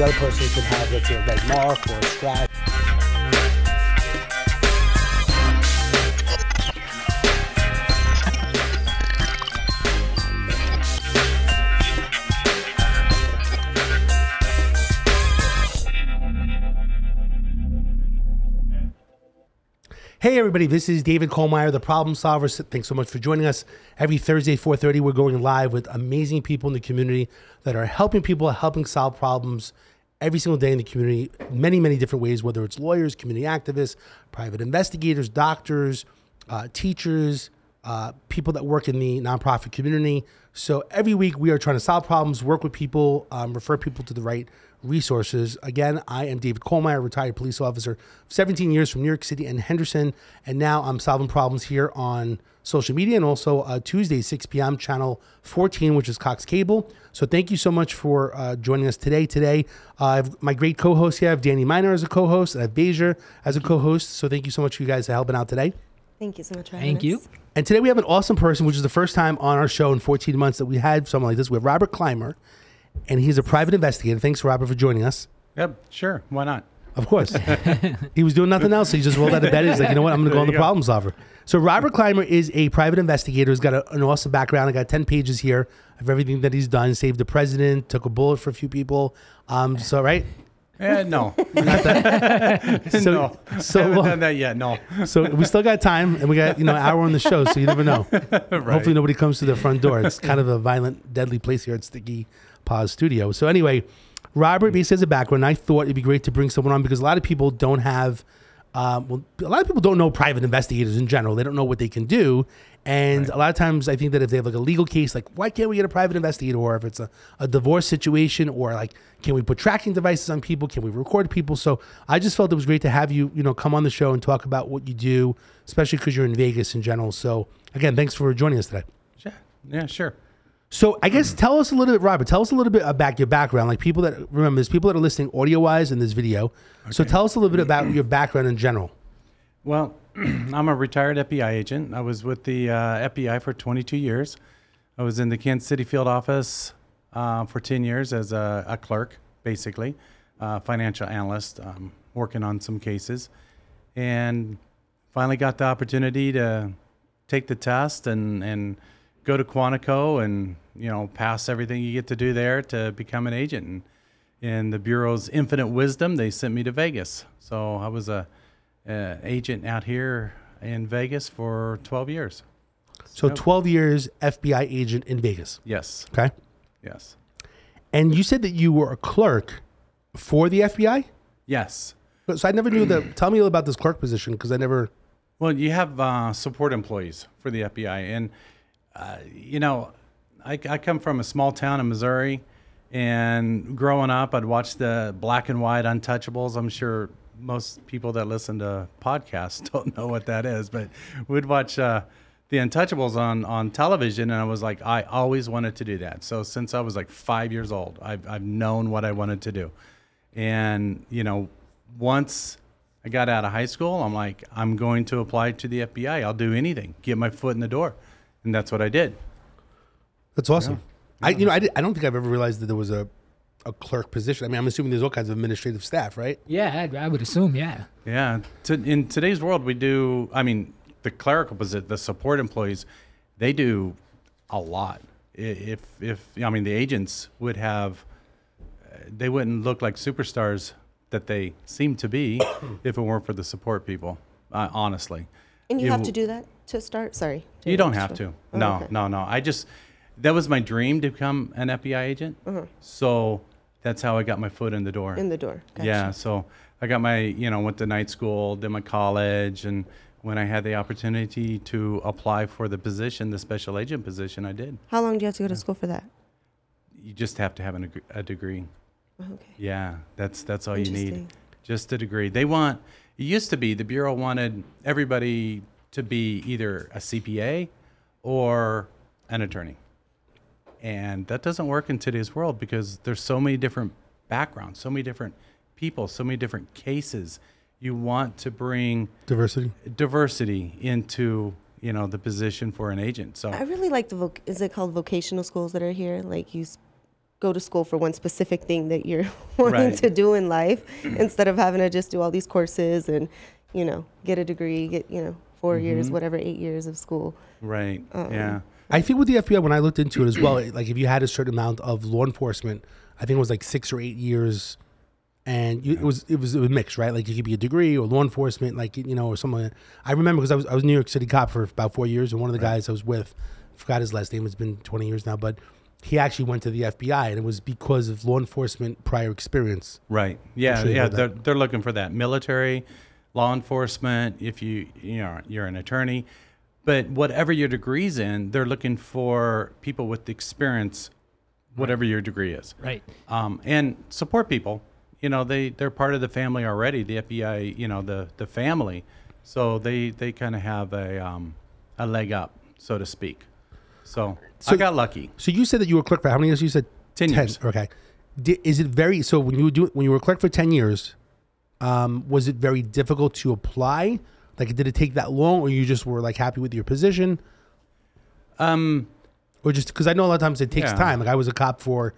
the other person could have, let's say, a red mark or a scratch. Hey everybody, this is David Kohlmeyer, the Problem Solver. Thanks so much for joining us. Every Thursday, 4.30, we're going live with amazing people in the community that are helping people, helping solve problems every single day in the community, many, many different ways, whether it's lawyers, community activists, private investigators, doctors, uh, teachers, uh, people that work in the nonprofit community. So every week we are trying to solve problems, work with people, um, refer people to the right resources. Again, I am David Kohlmeyer, retired police officer, 17 years from New York City and Henderson, and now I'm solving problems here on social media and also uh, Tuesday, 6 p.m., channel 14, which is Cox Cable. So thank you so much for uh, joining us today. Today, uh, I have my great co-host here. I have Danny Miner as a co-host, and I have Beja as a co-host. So thank you so much for you guys for helping out today. Thank you so much for having Thank us. you. And today we have an awesome person, which is the first time on our show in 14 months that we had someone like this. We have Robert Clymer and he's a private investigator. Thanks, Robert, for joining us. Yep, sure. Why not? Of course. he was doing nothing else. He just rolled out of bed. He's like, you know what? I'm going to go on the go. problem solver. So Robert Clymer is a private investigator. He's got a, an awesome background. I got 10 pages here of everything that he's done. Saved the president, took a bullet for a few people. Um, so, right? Eh, no. Not that. so, no. So, haven't done that yet. No. so we still got time and we got, you know, an hour on the show. So you never know. right. Hopefully nobody comes to the front door. It's kind of a violent, deadly place here at Sticky Pause Studio. So anyway, Robert basically has a background. I thought it'd be great to bring someone on because a lot of people don't have, um, well, a lot of people don't know private investigators in general. They don't know what they can do. And right. a lot of times I think that if they have like a legal case, like why can't we get a private investigator? Or if it's a, a divorce situation or like, can we put tracking devices on people? Can we record people? So I just felt it was great to have you, you know, come on the show and talk about what you do, especially because you're in Vegas in general. So again, thanks for joining us today. Yeah, yeah, sure. So I guess tell us a little bit, Robert. Tell us a little bit about your background. Like people that remember, there's people that are listening audio wise in this video. Okay. So tell us a little bit about your background in general. Well, I'm a retired FBI agent. I was with the uh, FBI for 22 years. I was in the Kansas City field office uh, for 10 years as a, a clerk, basically, uh, financial analyst, um, working on some cases, and finally got the opportunity to take the test and and go to Quantico and you know pass everything you get to do there to become an agent. And in the bureau's infinite wisdom, they sent me to Vegas. So I was a, a agent out here in Vegas for 12 years. So, 12 years FBI agent in Vegas. Yes. Okay. Yes. And you said that you were a clerk for the FBI? Yes. So I never knew that. Tell me a little about this clerk position because I never. Well, you have uh, support employees for the FBI, and you know, I, I come from a small town in Missouri, and growing up, I'd watch the black and white Untouchables. I'm sure most people that listen to podcasts don't know what that is, but we'd watch uh, the Untouchables on on television, and I was like, I always wanted to do that. So since I was like five years old, I've I've known what I wanted to do, and you know, once I got out of high school, I'm like, I'm going to apply to the FBI. I'll do anything, get my foot in the door and that's what I did. That's awesome. Yeah. I you know I, did, I don't think I've ever realized that there was a a clerk position. I mean, I'm assuming there's all kinds of administrative staff, right? Yeah, I, I would assume. Yeah. Yeah. To, in today's world, we do. I mean, the clerical position, the support employees, they do a lot. If if I mean, the agents would have, they wouldn't look like superstars that they seem to be if it weren't for the support people. Uh, honestly. And you, you have to do that to start? Sorry. You don't have to. Oh, no, okay. no, no. I just that was my dream to become an FBI agent. Uh-huh. So that's how I got my foot in the door. In the door. Gotcha. Yeah. So I got my, you know, went to night school, did my college, and when I had the opportunity to apply for the position, the special agent position, I did. How long do you have to go to school for that? You just have to have an, a degree. Oh, okay. Yeah, that's that's all you need. Just a degree. They want. It used to be the bureau wanted everybody to be either a CPA or an attorney. And that doesn't work in today's world because there's so many different backgrounds, so many different people, so many different cases. You want to bring diversity diversity into you know the position for an agent. So I really like the voc- is it called vocational schools that are here? Like you go to school for one specific thing that you're wanting Right. to do in life instead of having to just do all these courses and, you know, get a degree, get, you know, 4 Mm-hmm. years, whatever, eight years of school. Right. Um, yeah. I think with the FBI, when I looked into it as well, like if you had a certain amount of law enforcement, I think it was like six or eight years, and you, it was it was a mix, right? Like you could be a degree or law enforcement, like you know, or something. I remember because I was I was a New York City cop for about four years, and one of the guys I was with, forgot his last name. It's been twenty years now, but he actually went to the FBI, and it was because of law enforcement prior experience. Right. Yeah. sure yeah. They're, that. they're looking for that military, law enforcement. If you you know you're an attorney, but whatever your degree's in, they're looking for people with experience, whatever your degree is. Right. um, and support people. You know, they they're part of the family already. The FBI, you know, the the family, so they they kind of have a um, a leg up, so to speak. So, So- I got lucky. So you said that you were a clerk for how many years? You said 10 years. Okay. Di- is it very so when you were doing when you were a clerk for ten years? Um, was it very difficult to apply? Like, did it take that long, or you just were like happy with your position, Um, or just because I know a lot of times it takes Yeah. time. Like I was a cop for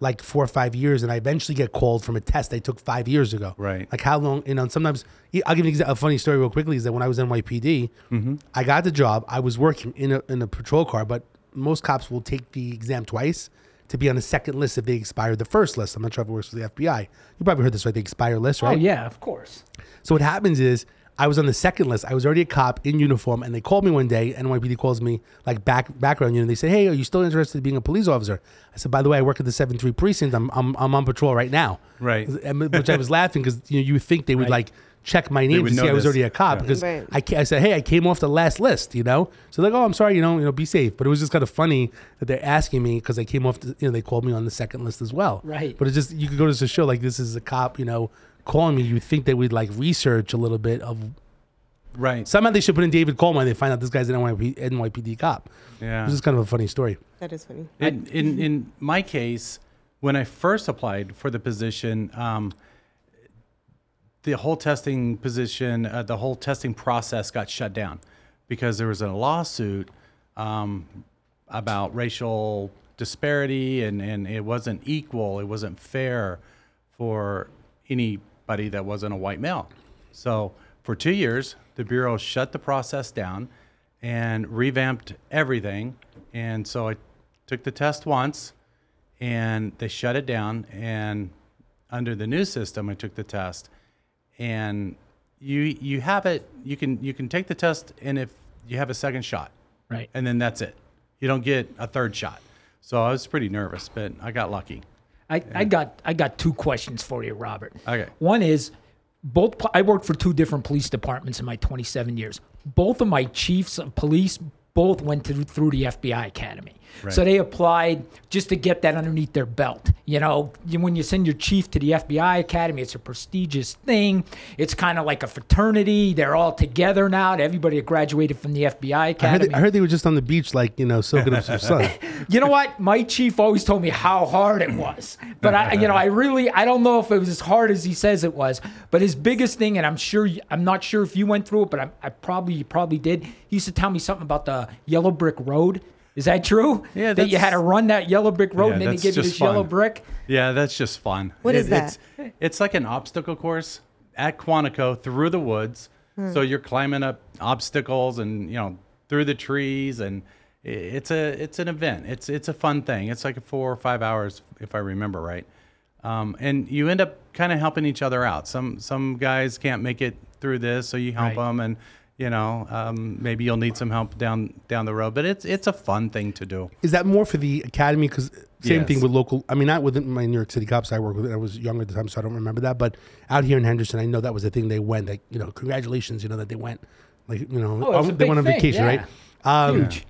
like four or five years, and I eventually get called from a test I took five years ago. Right. Like how long? You know, sometimes I'll give you exa- a funny story real quickly. Is that when I was NYPD, Mm-hmm. I got the job. I was working in a in a patrol car, but most cops will take the exam twice to be on the second list if they expire the first list. I'm not sure if it works for the FBI. You probably heard this, right? The expire list, oh, right? Oh yeah, of course. So what happens is I was on the second list. I was already a cop in uniform, and they called me one day. NYPD calls me like back background unit. They say, "Hey, are you still interested in being a police officer?" I said, "By the way, I work at the seven three precinct. I'm I'm, I'm on patrol right now." Right. Which I was laughing because you know you would think they would Right. like check my name to would see I was notice. already a cop Yeah. because Right. I, I said, "Hey, I came off the last list," you know. So they're like, "Oh, I'm sorry, you know, you know, be safe." But it was just kind of funny that they're asking me because I came off. The, you know, they called me on the second list as well. Right. But it's just you could go to the show like this is a cop, you know, calling me. You think they would like research a little bit of right. Somehow they should put in David Coleman. And they find out this guy's an NYPD, NYPD cop. Yeah. This is kind of a funny story. That is funny. In, in in my case, when I first applied for the position, um, the whole testing position, uh, the whole testing process got shut down because there was a lawsuit um, about racial disparity and, and it wasn't equal, it wasn't fair for anybody that wasn't a white male. So for two years, the Bureau shut the process down and revamped everything. And so I took the test once and they shut it down. And under the new system, I took the test and you you have it you can you can take the test and if you have a second shot Right. and then that's it you don't get a third shot so i was pretty nervous but i got lucky I, I got I got two questions for you, Robert. Okay. One is both I worked for two different police departments in my 27 years. Both of my chiefs of police both went to, through the FBI Academy. So they applied just to get that underneath their belt. You know, you, when you send your chief to the FBI Academy, it's a prestigious thing. It's kind of like a fraternity. They're all together now. Everybody that graduated from the FBI I heard, Academy. they, I heard they were just on the beach, like you know, soaking up some sun. you know what? My chief always told me how hard it was. But I, you know, I really, I don't know if it was as hard as he says it was. But his biggest thing, and I'm sure, you- I'm not sure if you went through it, but I, I probably, you probably did. He used to tell me something about the yellow brick road. Is that true? Yeah, That you had to run that yellow brick road, Yeah, and then they that's give you just this yellow brick. yeah that's just fun What What is is that? it's, it's like an obstacle course at quantico through the woods so you're climbing up obstacles and you know through the trees and it's a it's an event it's it's a fun thing it's like four or five hours if i remember right um, and you end up kind of helping each other out some some guys can't make it through this so you help Right. them and you know um, maybe you'll need some help down down the road but it's it's a fun thing to do Is that more for the academy? Because same thing with local. I mean, not within my New York City cops I work with. I was younger at the time, so I don't remember that. But out here in Henderson, I know that was the thing they went. Like, you know, congratulations, you know, that they went. Like, you know, Oh, it was a they went on thing, vacation, yeah. right? Um, Huge.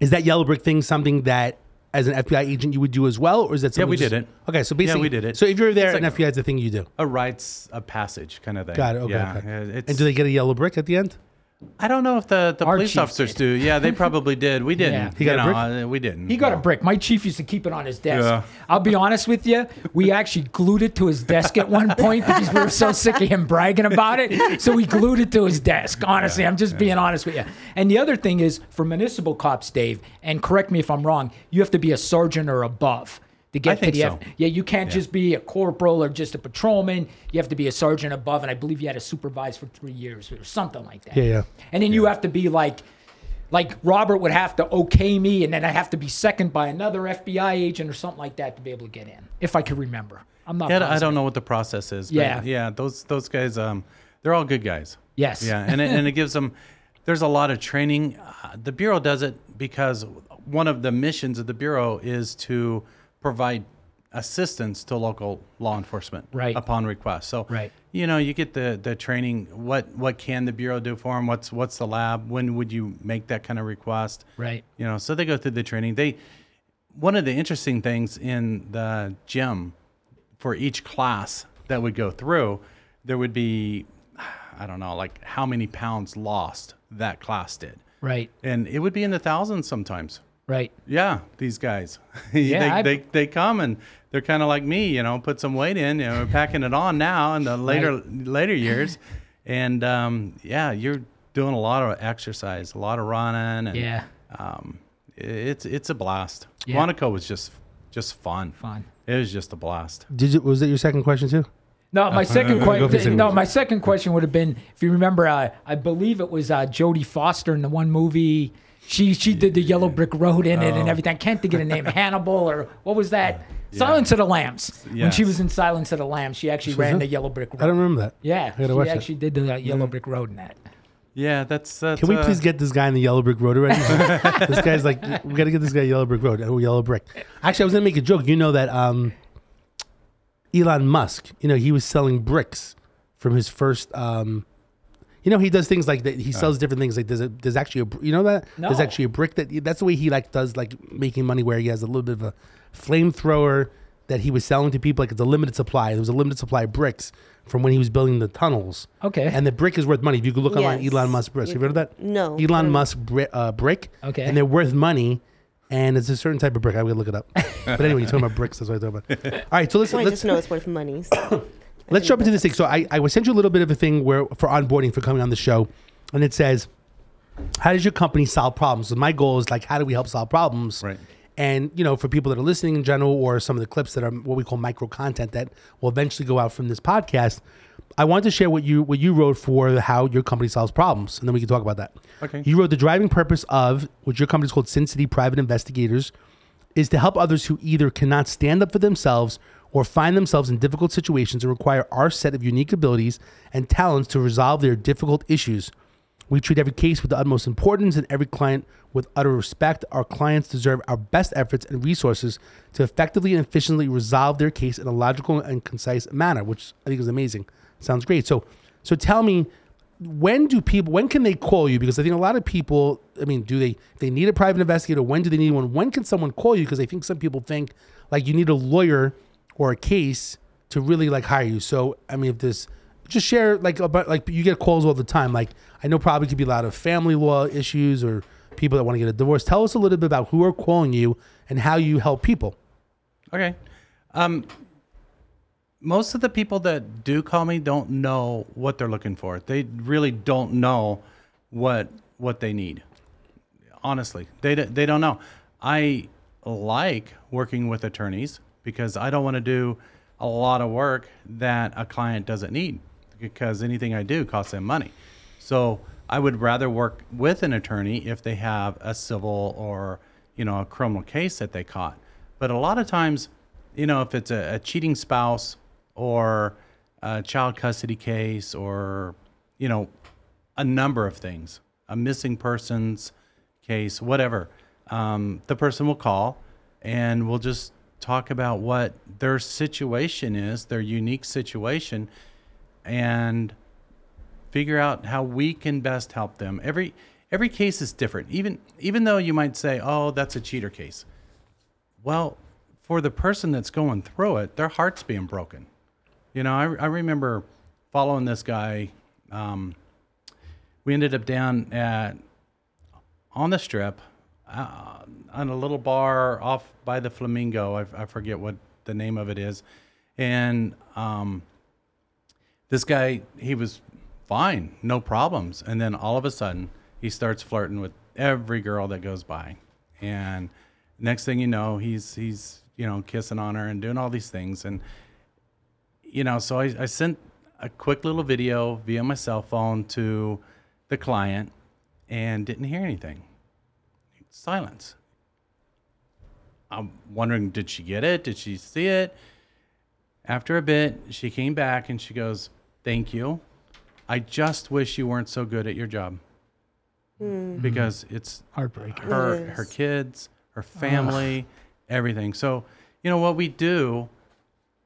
Is that yellow brick thing something that, as an FBI agent, you would do as well, or is that something we just- did it. Okay, so basically, yeah, we did it. So if you're there, like- FBI is the thing you do. a rites of passage kind of thing. Got it. Okay. Yeah, okay. and do they get a yellow brick at the end? I don't know if the, the Our police chief officers did. do. Yeah, they probably did. We didn't. Yeah. He got you a know, brick? uh, we didn't. He got a brick. My chief used to keep it on his desk. Yeah. I'll be honest with you. We actually glued it to his desk at one point because we were so sick of him bragging about it. So we glued it to his desk. Honestly, I'm just being honest with you. And the other thing is for municipal cops, Dave, and correct me if I'm wrong, you have to be a sergeant or above to get to the so. F- yeah you can't just be a corporal or just a patrolman you have to be a sergeant above and i believe you had to supervise for three years or something like that Yeah, yeah. and then you have to be like like robert would have to okay me and then i have to be second by another fbi agent or something like that to be able to get in if i could remember i'm not Yeah, I don't know what the process is. But Yeah. yeah. Those those guys, um, they're all good guys. Yes. Yeah, and it, and it gives them. There's a lot of training. Uh, the bureau does it because one of the missions of the bureau is to provide assistance to local law enforcement Right. upon request. So Right. you know you get the the training. What what can the bureau do for them? What's what's the lab? When would you make that kind of request? right You know, so they go through the training. They one of the interesting things in the gym for each class that would go through, there would be I don't know, like how many pounds lost that class did. right And it would be in the thousands sometimes. Right Yeah, these guys. Yeah, they, they they come and they're kind of like me, you know, put some weight in, you know, packing it on now in the later later years. And um, yeah, you're doing a lot of exercise, a lot of running and yeah um, it's it's a blast. Yeah. Monaco was just just fun. fun It was just a blast. Did you, was that your second question too? No, my second Go for the question. second No, my second question would have been if you remember. Uh, I believe it was uh, Jodie Foster in the one movie. She she did the Yellow Brick Road in Oh. it and everything. I can't think of the name. Hannibal or what was that? Silence of the Lambs. When she Yes. was in Silence of the Lambs, she actually ran in? the Yellow Brick Road. I don't remember that. Yeah, gotta she watch that. actually did the uh, Yellow Brick Road in that. Yeah, that's that's. Can we uh, please get this guy in the Yellow Brick Road already? this guy's like, we got to get this guy Yellow Brick Road. Oh, Yellow Brick. Actually, I was gonna make a joke. You know that um, Elon Musk. You know he was selling bricks from his first. Um, you know he does things like that. He sells different things. Like there's a, there's actually a you know that there's actually a brick that that's the way he like does like making money where he has a little bit of a flamethrower that he was selling to people like it's a limited supply. There was a limited supply of bricks from when he was building the tunnels. Okay. And the brick is worth money. If you could look online, Yes. Elon Musk bricks. You Have you heard of that? No, Elon but- Musk bri- uh, brick. Okay. And they're worth money. And it's a certain type of brick. I'm gonna look it up. but anyway, you're talking about bricks. That's what I'm talking about. All right, so let's Well, I let's just know it's worth money. so I let's jump into this thing. So I I sent you a little bit of a thing where for onboarding for coming on the show, and it says, "How does your company solve problems?" So my goal is like, how do we help solve problems? Right. And you know, for people that are listening in general, or some of the clips that are what we call micro content that will eventually go out from this podcast, I wanted to share what you what you wrote for how your company solves problems, and then we can talk about that. Okay. You wrote the driving purpose of which your company is called Sin City Private Investigators, is to help others who either cannot stand up for themselves or find themselves in difficult situations and require our set of unique abilities and talents to resolve their difficult issues. We treat every case with the utmost importance and every client with utter respect. Our clients deserve our best efforts and resources to effectively and efficiently resolve their case in a logical and concise manner, which I think is amazing. Sounds great. So, so tell me, when do people? When can they call you? Because I think a lot of people. I mean, do they? They need a private investigator. When do they need one? When can someone call you? Because I think some people think like you need a lawyer or a case to really like hire you. So I mean, if this just share like about like you get calls all the time. Like I know probably could be a lot of family law issues or people that want to get a divorce. Tell us a little bit about who are calling you and how you help people. Okay. Um, most of the people that do call me don't know what they're looking for. They really don't know what what they need. Honestly, they they don't know. I like working with attorneys because I don't want to do a lot of work that a client doesn't need because anything I do costs them money. So I would rather work with an attorney if they have a civil or you know a criminal case that they caught. But a lot of times, you know, if it's a, a cheating spouse or a child custody case or you know a number of things, a missing persons case, whatever, um, the person will call and we'll just talk about what their situation is, their unique situation, and figure out how we can best help them. Every every case is different. Even even though you might say, "Oh, that's a cheater case." Well, for the person that's going through it, their heart's being broken. You know, I, I remember following this guy. Um, we ended up down at on the strip uh, on a little bar off by the Flamingo. I, I forget what the name of it is, and um, this guy he was fine, no problems, and then all of a sudden he starts flirting with every girl that goes by, and next thing you know, he's he's you know, kissing on her and doing all these things. And, you know, so I, I sent a quick little video via my cell phone to the client and didn't hear anything. Silence. I'm wondering, did she get it? Did she see it? After a bit, she came back and she goes, Thank you. I just wish you weren't so good at your job. Hmm. Because it's Heartbreaking. her It her kids, her family, everything. So, you know, what we do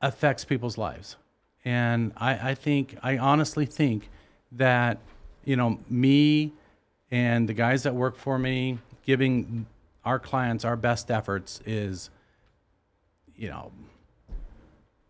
affects people's lives. And I, I think I honestly think that, you know, me and the guys that work for me giving our clients our best efforts is, you know,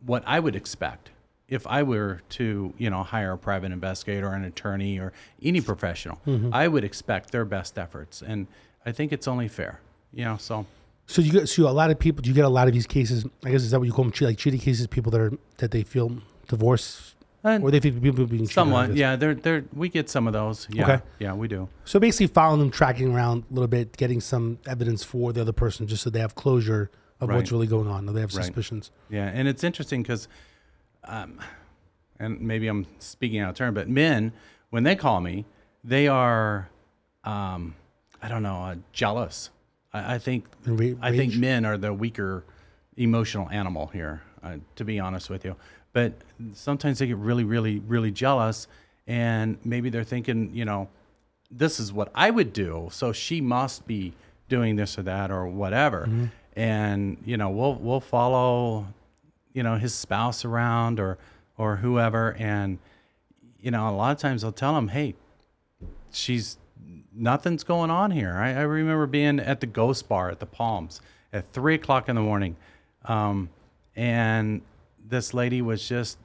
what I would expect if I were to, you know, hire a private investigator or an attorney or any professional. Mm-hmm. I would expect their best efforts, and I think it's only fair, you know. So So you get so a lot of people. Do you get a lot of these cases? I guess is that what you call them? Like cheating cases, people that are that they feel divorce And or they feel people being somewhat, yeah. They're they're we get some of those. Yeah, Okay. yeah, we do. So basically, following them, tracking around a little bit, getting some evidence for the other person, just so they have closure of what's really going on, or they have Right. suspicions. Yeah, and it's interesting because, um, and maybe I'm speaking out of turn, but men, when they call me, they are, um, I don't know, uh, jealous. I, I think I think men are the weaker emotional animal here, uh, to be honest with you. But sometimes they get really, really, really jealous, and maybe they're thinking, you know, this is what I would do, so she must be doing this or that or whatever. And you know, we'll we'll follow, you know, his spouse around or or whoever, and you know, a lot of times I'll tell him, hey, she's nothing's going on here. I, I remember being at the Ghost Bar at the Palms at three o'clock in the morning, um, and this lady was just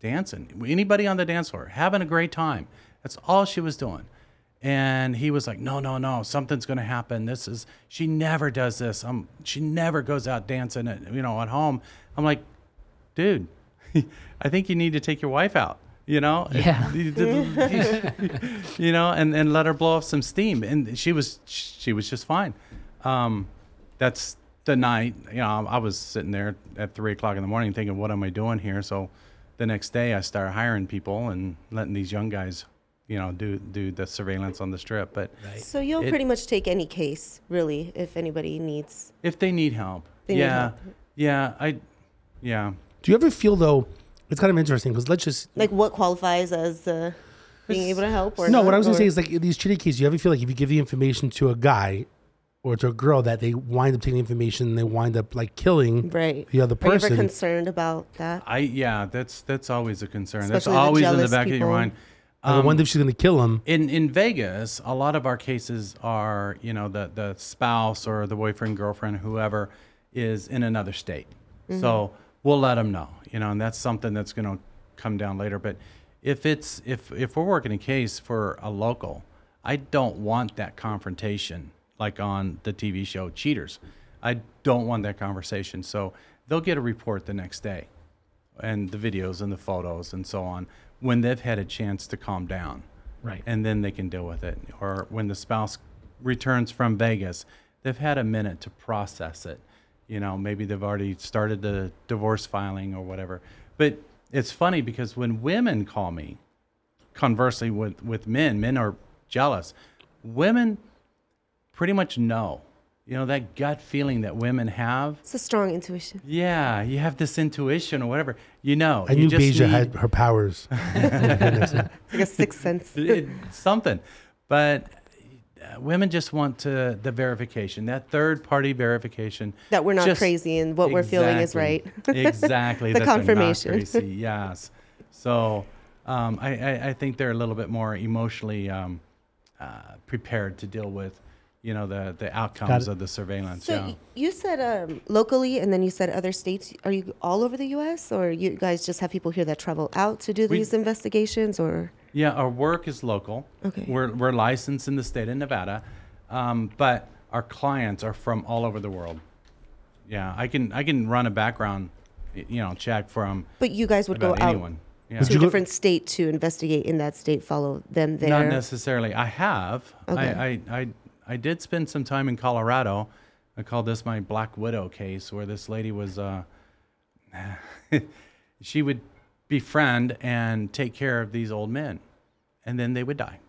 dancing. Anybody on the dance floor having a great time. That's all she was doing. And he was like, "No, no, no, something's going to happen. This is she never does this. Um, she never goes out dancing at you know at home." I'm like, "Dude, I think you need to take your wife out." You know, Yeah. you know, and, and let her blow off some steam. And she was she was just fine. Um, that's the night. You know, I was sitting there at three o'clock in the morning thinking, "What am I doing here?" So the next day, I started hiring people and letting these young guys, you know, do do the surveillance on the strip. But So you'll It- pretty much take any case, really, if anybody needs. if they need help, They need yeah, help. yeah, I, yeah. Do you ever feel though? It's kind of interesting because let's just Like, what qualifies as uh, being able to help? Or no. not, What I was gonna or- say is like these cheating cases. You ever feel like if you give the information to a guy or to a girl that they wind up taking information and they wind up like killing right. the other person. Are you ever concerned about that? I yeah, that's that's always a concern. that's Especially the always in the jealous back of your mind. like, I wonder if she's gonna kill him. in in Vegas, a lot of our cases are, you know, the the spouse or the boyfriend, girlfriend, whoever is in another state. Mm-hmm. So we'll let them know, you know, and that's something that's going to come down later. But if it's if if we're working a case for a local, I don't want that confrontation like on the TV show Cheaters. I don't want that conversation. So they'll get a report the next day and the videos and the photos and so on when they've had a chance to calm down Right. and then they can deal with it. Or when the spouse returns from Vegas, they've had a minute to process it. You know, maybe they've already started the divorce filing or whatever. But it's funny because when women call me, conversely with, with men, men are jealous. Women pretty much know. You know, that gut feeling that women have. It's a strong intuition. Yeah, you have this intuition or whatever. You know. I you knew just Beja need- had her powers. It's like a sixth sense. it, something. But uh, women just want to the verification, that third party verification. That we're not Just- crazy and what we're feeling is right. Exactly. exactly. The that not confirmation. crazy, Yes. So um, I, I, I think they're a little bit more emotionally um, uh, prepared to deal with, you know, the, the outcomes of the surveillance. So yeah. you said um, locally, and then you said other states. Are you all over the U.S. or you guys just have people here that travel out to do We- these investigations? Or Yeah, our work is local. Okay. We're, we're licensed in the state of Nevada, um, but our clients are from all over the world. Yeah, I can I can run a background, y- you know, check from but you guys would go about out anyone. Yeah. to a different state to investigate in that state, follow them there. Not necessarily. I have. Okay. I, I, I I did spend some time in Colorado I call this my Black Widow case, where this lady was, uh, she would befriend and take care of these old men, and then they would die,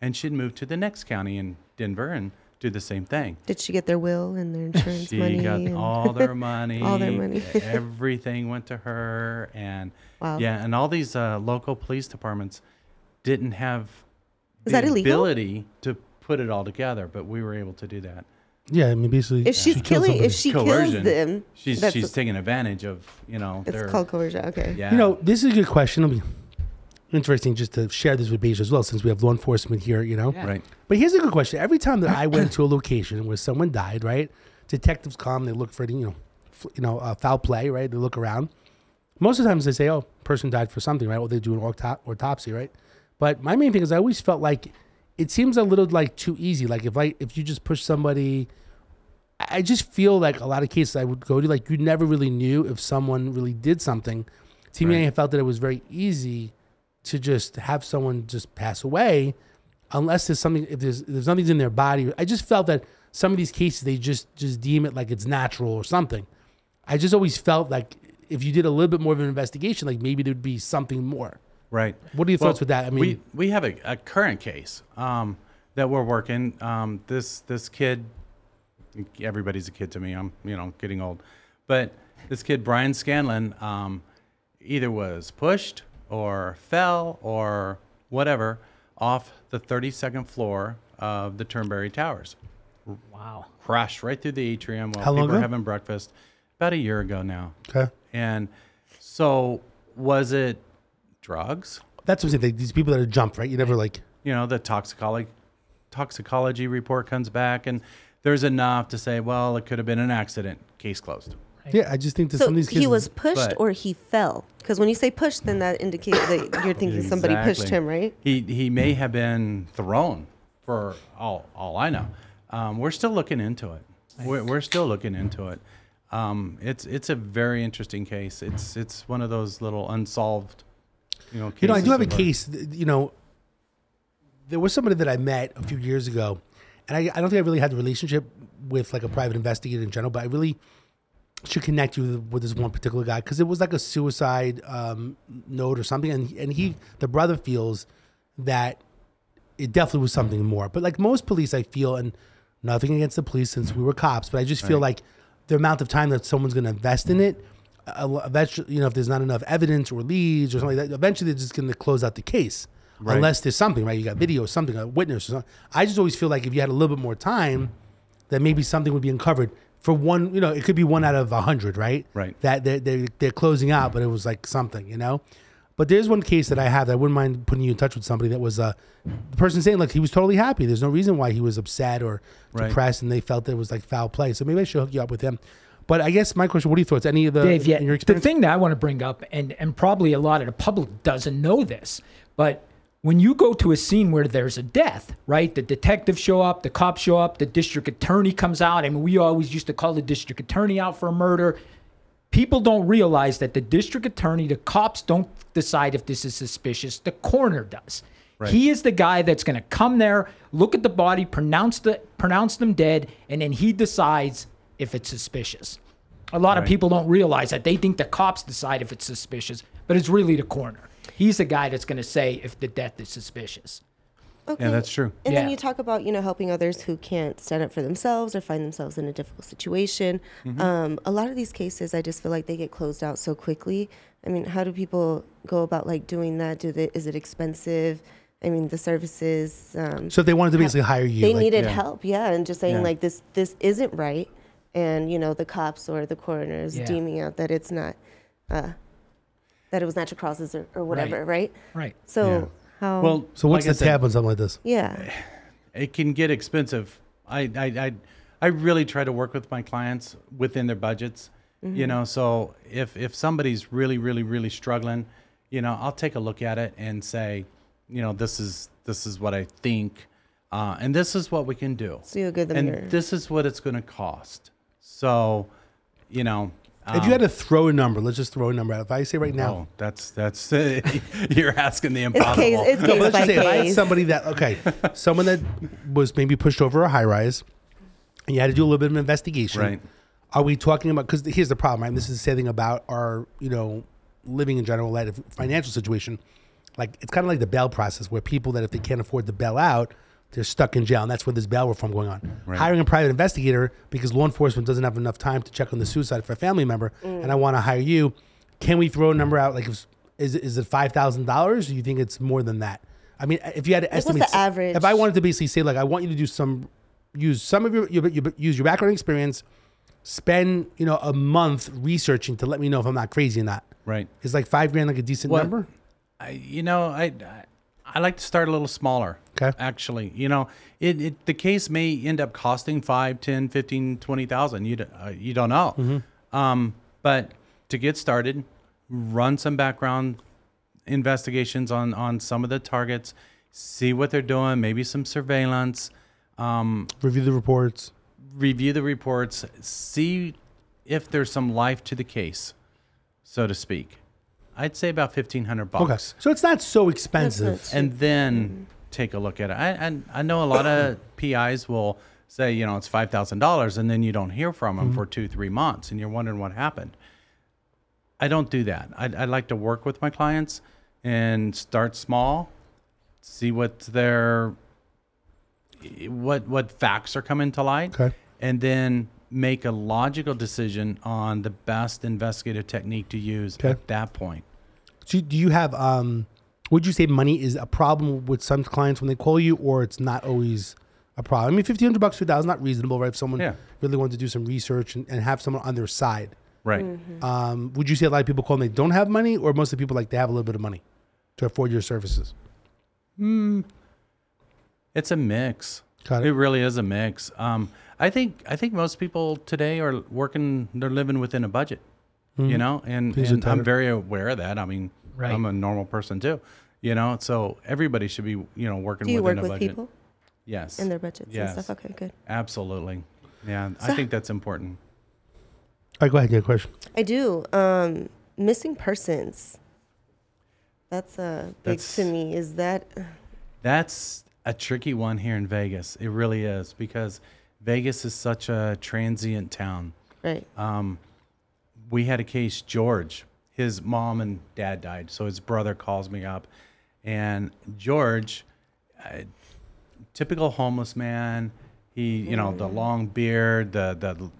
and she'd move to the next county in Denver and do the same thing. Did she get their will and their insurance She money? got all their money. All their money. everything went to her, and Wow. yeah, and all these uh, local police departments didn't have Is the ability to put it all together, but we were able to do that. Yeah, I mean, basically, if she's she killed killing, if somebody. she kills Coercion. them, She's that's she's taking advantage of you know. it's their, called coercion. Okay. yeah. You know, this is a good question. It'll be interesting just to share this with Beja as well, since we have law enforcement here. You know, Yeah. right. But here's a good question. Every time that I went to a location where someone died, right? Detectives come, they look for you know, f- you know, uh, foul play, right? They look around. Most of the times they say, "Oh, person died for something," right? Or they do an autopsy, right? But my main thing is, I always felt like it seems a little like too easy. Like if I if you just push somebody, I just feel like a lot of cases I would go to, like you never really knew if someone really did something. To me, Right. I felt that it was very easy to just have someone just pass away unless there's something if there's if there's nothing's in their body i just felt that some of these cases they just just deem it like it's natural or something i just always felt like if you did a little bit more of an investigation like maybe there'd be something more Right. What are your thoughts with that? I mean- we we have a, a current case um, that we're working. Um, this this kid, everybody's a kid to me. I'm you know getting old, but this kid Brian Scanlon um, either was pushed or fell or whatever off the 32nd floor of the Turnberry Towers. Wow. Crashed right through the atrium while How people were having breakfast. About a year ago now. okay And so was it drugs? that's what i'm saying like, these people that are jumped right you never like you know, the toxicology toxicology report comes back and there's enough to say, well, it could have been an accident. Case closed. yeah i just think that So some of these kids he was pushed but- or he fell? Because when you say pushed, then that indicates that you're thinking somebody pushed Exactly. him, right? He he may have been thrown for all all I know. Um, we're still looking into it. We're, we're still looking into it. Um, it's it's a very interesting case. It's it's one of those little unsolved, you know. You know, I do have a case. th- You know, there was somebody that I met a few years ago, and I, I don't think I really had the relationship with like a private investigator in general, but I really should connect you with, this one particular guy because it was like a suicide um, note or something, and and he, the brother, feels that it definitely was something more. But like most police, I feel, and nothing against the police since we were cops, but I just feel like the amount of time that someone's going to invest in it, uh, eventually, you know, if there's not enough evidence or leads or something like that, eventually they're just going to close out the case. Right. Unless there's something, right? You got video, something, a witness or something. I just always feel like if you had a little bit more time, that maybe something would be uncovered for one, you know, it could be one out of a hundred, right? Right. That they're, they're, they're closing out, but it was like something, you know? But there's one case that I have that I wouldn't mind putting you in touch with somebody that was uh, the person saying like he was totally happy. There's no reason why he was upset or Right. depressed, and they felt there was like foul play. So maybe I should hook you up with him. But I guess my question: What are your thoughts? Any of the Dave, yeah, the thing that I want to bring up, and and probably a lot of the public doesn't know this, but when you go to a scene where there's a death, right? The detectives show up, the cops show up, the district attorney comes out. I mean, we always used to call the district attorney out for a murder. People don't realize that the district attorney, the cops don't decide if this is suspicious. The coroner does. Right. He is the guy that's going to come there, look at the body, pronounce the pronounce them dead, and then he decides if it's suspicious. A lot of people don't realize that. They think the cops decide if it's suspicious, but it's really the coroner. He's the guy that's going to say if the death is suspicious. Okay. that's true. And then you talk about you know helping others who can't stand up for themselves or find themselves in a difficult situation. Mm-hmm. Um, a lot of these cases, I just feel like they get closed out so quickly. I mean, how do people go about like doing that? Do they is it expensive? I mean, the services. Um, so if they wanted to basically hire you, they like, needed yeah. help, yeah, and just saying Yeah. like this this isn't right, and you know the cops or the coroners Yeah. deeming out that it's not, uh, that it was natural causes or, or whatever, right? Right. So Yeah. how? Well, So what's like I the tab on something like this? yeah, it can get expensive. I, I, I, I really try to work with my clients within their budgets. You know, so if if somebody's really, really, really struggling, you know, I'll take a look at it and say, you know, this is this is what I think, uh, and this is what we can do, so you'll give them and your. this is what it's going to cost. So, you know, if you had um, to throw a number, let's just throw a number out. If I say right now, oh, that's that's you're asking the it's impossible. case. It's No, case but let's by just say if I had somebody that okay, someone that was maybe pushed over a high rise, and you had to do a little bit of investigation. Right. Are we talking about? Because here's the problem, right? And this is the sad thing about our, you know, living in general, like financial situation. Like it's kind of like the bail process, where people that if they can't afford to bail out, they're stuck in jail, and that's where this bail reform going on. Right. Hiring a private investigator because law enforcement doesn't have enough time to check on the suicide for a family member, mm. and I want to hire you. Can we throw a number out? Like, if, is is it five thousand dollars? Do you think it's more than that? I mean, if you had to what's the estimate, average? If I wanted to basically say, like, I want you to do some, use some of your, your, your use your background experience, spend you know a month researching to let me know if I'm not crazy or not. Right. Is like five grand like a decent Well, number? I, you know, I, I I like to start a little smaller. Okay. Actually, you know, it, it the case may end up costing five, ten, fifteen, twenty thousand. You d- uh, you don't know. Mm-hmm. Um, but to get started, run some background investigations on on some of the targets, see what they're doing, maybe some surveillance. Um, Review the reports. review the reports, see if there's some life to the case, so to speak. I'd say about fifteen hundred Okay, bucks, so it's not so expensive. not and then take a look at it. I I, I know a lot of PIs will say, you know, it's five thousand dollars, and then you don't hear from them for two, three months, and you're wondering what happened. I don't do that. I, I like to work with my clients and start small, see what their what what facts are coming to light, Okay. and then make a logical decision on the best investigative technique to use Okay. at that point. So do you have? Um, would you say money is a problem with some clients when they call you, or it's not always a problem? I mean, fifteen hundred bucks to a thousand not reasonable, right? If someone Yeah. really wanted to do some research and, and have someone on their side, Right. um, would you say a lot of people call and they don't have money, or most of the people like they have a little bit of money to afford your services? It's a mix. Got It it. really is a mix. Um, I think I think most people today are working. They're living within a budget, you know, and, and I'm very aware of that. I mean, Right. I'm a normal person too, you know. So everybody should be, you know, working Do you within work a with budget. people Yes. in their budgets Yes. and stuff? Okay, good. Absolutely. Yeah, I So- think that's important. All right, go ahead. Get a question. I do. Um, missing persons. That's uh, big That's- to me. Is that That's a tricky one here in Vegas. It really is because Vegas is such a transient town. right? um, we had a case george his mom and dad died so his brother calls me up and george uh, typical homeless man. He you know the long beard the the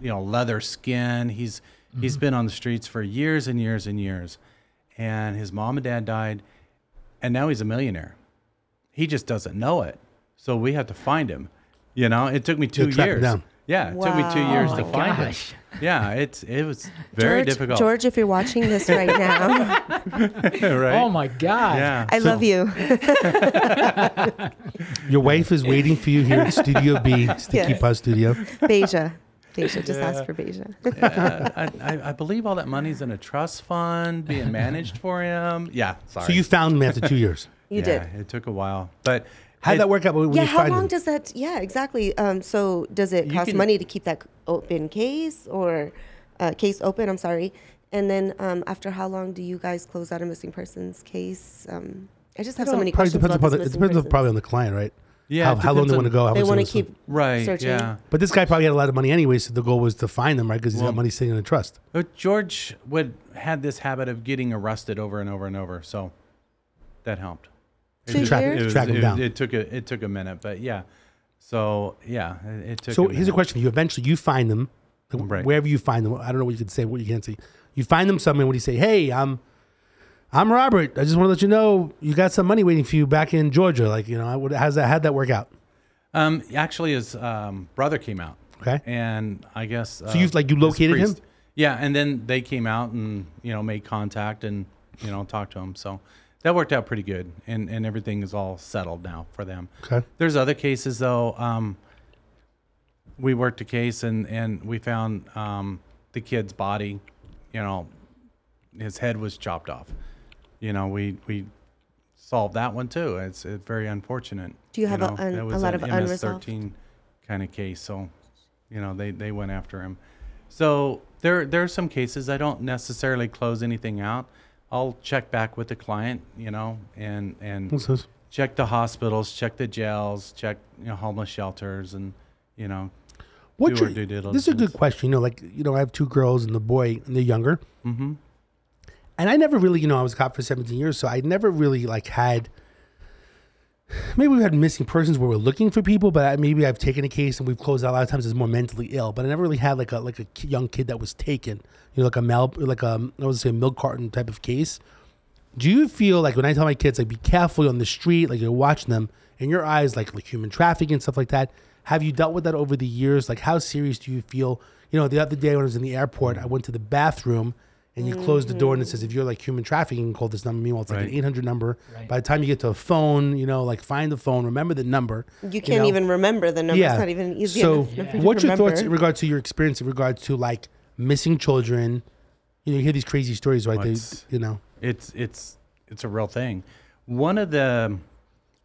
you know leather skin. He's he's been on the streets for years and years and years. And his mom and dad died and now he's a millionaire. He just doesn't know it. So we have to find him. You know it took me two years. down. Yeah it took me two years Oh to find gosh. him yeah it's it was very George, difficult George, if you're watching this right now, right Oh my God. yeah I love you. Your wife is waiting for you here at Studio B, Sticky Yes. Puzz Studio. Beja. Beja. Just ask for Beja. Uh, I, I, I believe all that money's in a trust fund being managed for him yeah sorry So you found him after two years. You yeah, did. it took a while but How'd it- that work out when Yeah. you How find long him? does that? Yeah, exactly. Um, so does it You cost can- money to keep that open case or uh, case open? I'm sorry. And then um, after how long do you guys close out a missing persons case? Um, I just have so many probably questions depends about upon this the, it missing depends on, persons. probably on the client, right? Yeah, How, it how long depends they want to on- go? How They much want to listen. keep right searching. yeah But this guy probably had a lot of money anyway, so the goal was to find them, right? Because he's Well- got money sitting in a trust. But George would had this habit of getting arrested over and over and over, so that helped. Two Track- it was- track it- down. It took a it took a minute, but yeah. So yeah, it, it took. So a here's a question you. Eventually, you find them, Right. wherever you find them. I don't know what you can say, what you can't say. You find them somewhere. What do you say? Hey, I'm, I'm Robert. I just want to let you know you got some money waiting for you back in Georgia. Like you know, I would- how's that? How'd that work out? Um, actually, his um, brother came out, Okay. and I guess. Uh, So you've, like, you located him? Yeah, and then they came out and you know made contact and you know talked to him. So that worked out pretty good, and and everything is all settled now for them. Okay. There's other cases though. Um, we worked a case and and we found um, the kid's body. You know, his head was chopped off. You know, we we solved that one too. It's, it's very unfortunate. Do you have a- know, un- that a was lot an of unresolved? MS-13 kind of case. So, you know, they they went after him. So there there are some cases I don't necessarily close anything out. I'll check back with the client, you know, and and What's this? check the hospitals, check the jails, check you know homeless shelters, and you know What's do our your- due This is a good question. You know, like you know, I have two girls and the boy, and they're younger. Mm-hmm. And I never really, you know, I was a cop for 17 years, so I never really like had. Maybe we've had missing persons where we're looking for people, but maybe I've taken a case and we've closed out a lot of times as more mentally ill. But I never really had like a like a young kid that was taken, you know, like a mal like a I was say a milk carton type of case. Do you feel like when I tell my kids like be careful on the street, like you're watching them in your eyes, like like human trafficking and stuff like that? Have you dealt with that over the years? Like how serious do you feel? You know, the other day when I was in the airport, I went to the bathroom and you close the door and it says if you're like human trafficking, call this number. Meanwhile, it's like an 800 number. Right. By the time you get to a phone, you know, like find the phone, remember the number. You can't know? even remember the number. It's not even easy. So, enough number to what's your thoughts in remember. regards to your experience in regards to like missing children? You know, you hear these crazy stories, right? They, you know, It's it's it's a real thing. One of the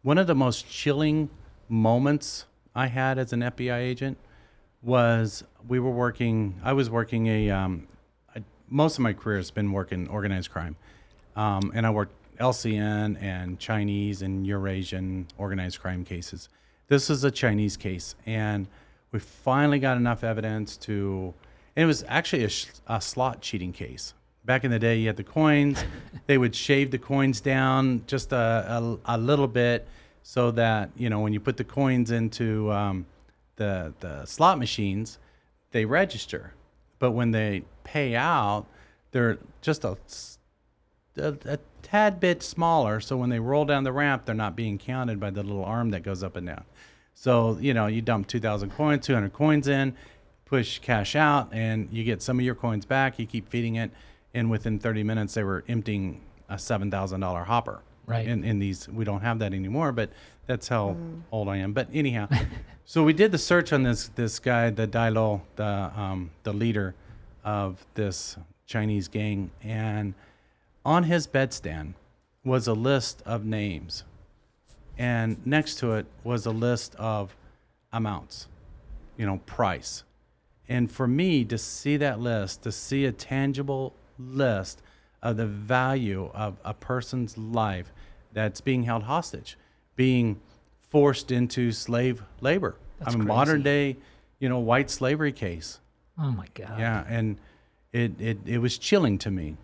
one of the most chilling moments I had as an FBI agent was we were working. I was working a. Um, I, most of my career has been working organized crime, um, and I worked LCN and Chinese and Eurasian organized crime cases. This is a Chinese case, and we finally got enough evidence to. And it was actually a, sh- a slot cheating case. Back in the day, you had the coins. they would shave the coins down just a, a, a little bit so that, you know, when you put the coins into um, the, the slot machines, they register. But when they pay out, they're just a tad bit smaller. So when they roll down the ramp, they're not being counted by the little arm that goes up and down. So, you know, you dump 2,000 coins, 200 coins in, push cash out, and you get some of your coins back. You keep feeding it. And within 30 minutes, they were emptying a $7,000 hopper. Right. In, in these, we don't have that anymore, but that's how old I am. But anyhow, so we did the search on this this guy, the Dailo, the um, the leader of this Chinese gang, and on his bedstand was a list of names, and next to it was a list of amounts, you know, price. And for me to see that list, to see a tangible list of the value of a person's life that's being held hostage, being forced into slave labor. That's I mean, modern day, you know, white slavery case. Oh my god. Yeah, and it, it, it was chilling to me.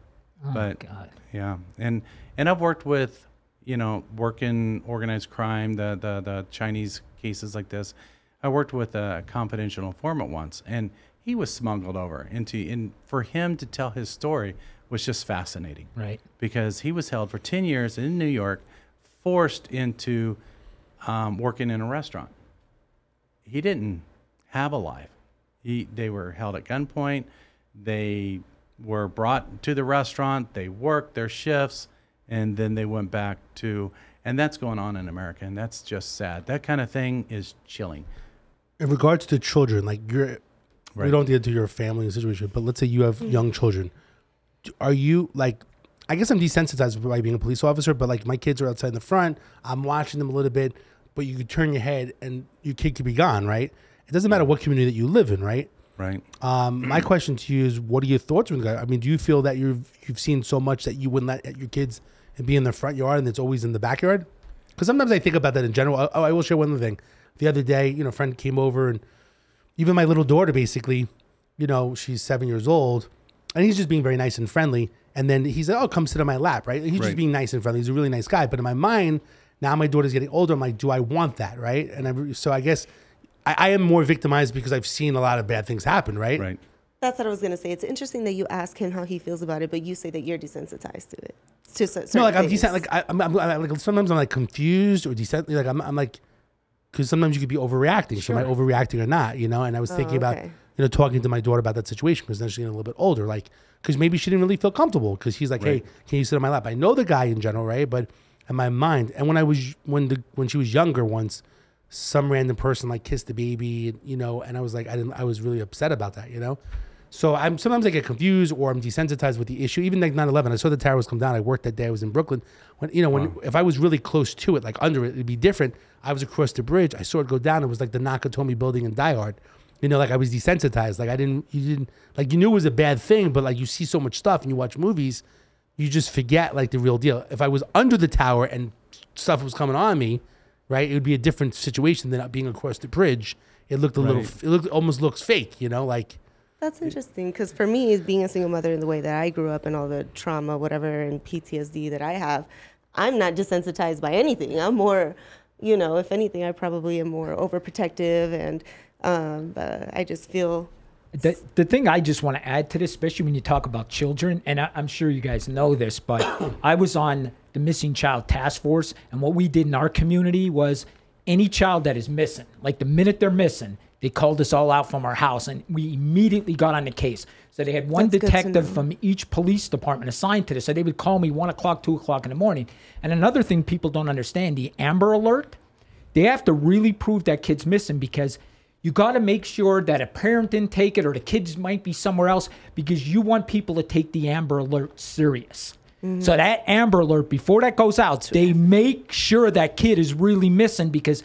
Oh but my god. yeah, and and I've worked with, you know, working organized crime, the the the Chinese cases like this. I worked with a confidential informant once, and he was smuggled over into. And for him to tell his story was just fascinating Right. because he was held for ten years in New York, forced into um, working in a restaurant. He didn't have a life. He, they were held at gunpoint. They were brought to the restaurant. They worked their shifts, and then they went back to. And that's going on in America, and that's just sad. That kind of thing is chilling. in regards to children, like you're, we don't get into your family situation, but let's say you have young children. Are you like, I guess I'm desensitized by being a police officer, but like my kids are outside in the front, I'm watching them a little bit, but you could turn your head and your kid could be gone, right? It doesn't matter what community that you live in, right? Right. Um, my question to you is, what are your thoughts on that? I mean, do you feel that you've you've seen so much that you wouldn't let your kids be in the front yard and it's always in the backyard? Because sometimes I think about that in general. Oh, I will share one other thing. The other day, you know, a friend came over and even my little daughter, basically, you know, she's seven years old, and he's just being very nice and friendly. And then he's like, "Oh, come sit on my lap," right? He's just being nice and friendly. He's a really nice guy. But in my mind, now my daughter's getting older. I'm like, do I want that, right? And I, so I guess I, I am more victimized because I've seen a lot of bad things happen, right? Right. That's what I was gonna say. It's interesting that you ask him how he feels about it, but you say that you're desensitized to it. To cer- No, like I'm certain decent. things. Like I, I'm, I'm, I'm like sometimes I'm like confused or desensitized. Like I'm, I'm like because sometimes you could be overreacting. Sure. So am I overreacting or not? You know. And I was thinking oh, about Oh, okay. You know talking to my daughter about that situation because then she's getting a little bit older. Like because maybe she didn't really feel comfortable because he's like, Right. hey, can you sit on my lap? I know the guy in general, right? But in my mind, and when I was when the when she was younger, once some random person like kissed the baby, you know, and I was like, I didn't, I was really upset about that, you know. So I'm sometimes I get confused or I'm desensitized with the issue. Even like 9/11, I saw the towers come down. I worked that day. I was in Brooklyn. When you know, when if I was really close to it, like under it, it'd be different. I was across the bridge. I saw it go down. It was like the Nakatomi building in Die Hard. You know, like I was desensitized. Like I didn't, you didn't, like you knew it was a bad thing, but like you see so much stuff and you watch movies, you just forget like the real deal. If I was under the tower and stuff was coming on me, right, it would be a different situation than being across the bridge it looked a little. It looked almost looks fake. You know, like That's interesting because for me, being a single mother in the way that I grew up and all the trauma, whatever, and PTSD that I have, I'm not desensitized by anything. I'm more, you know, if anything, I probably am more overprotective and um, uh, I just feel The, the thing I just want to add to this, especially when you talk about children, and I, I'm sure you guys know this, but I was on the missing child task force, and what we did in our community was any child that is missing, like the minute they're missing, they called us all out from our house, and we immediately got on the case. So they had one That's detective from each police department assigned to this. So they would call me one o'clock, two o'clock in the morning. And another thing people don't understand: the Amber Alert they have to really prove that kid's missing because you got to make sure that a parent didn't take it or the kids might be somewhere else because you want people to take the Amber Alert serious. So that Amber Alert, before that goes out, they make sure that kid is really missing because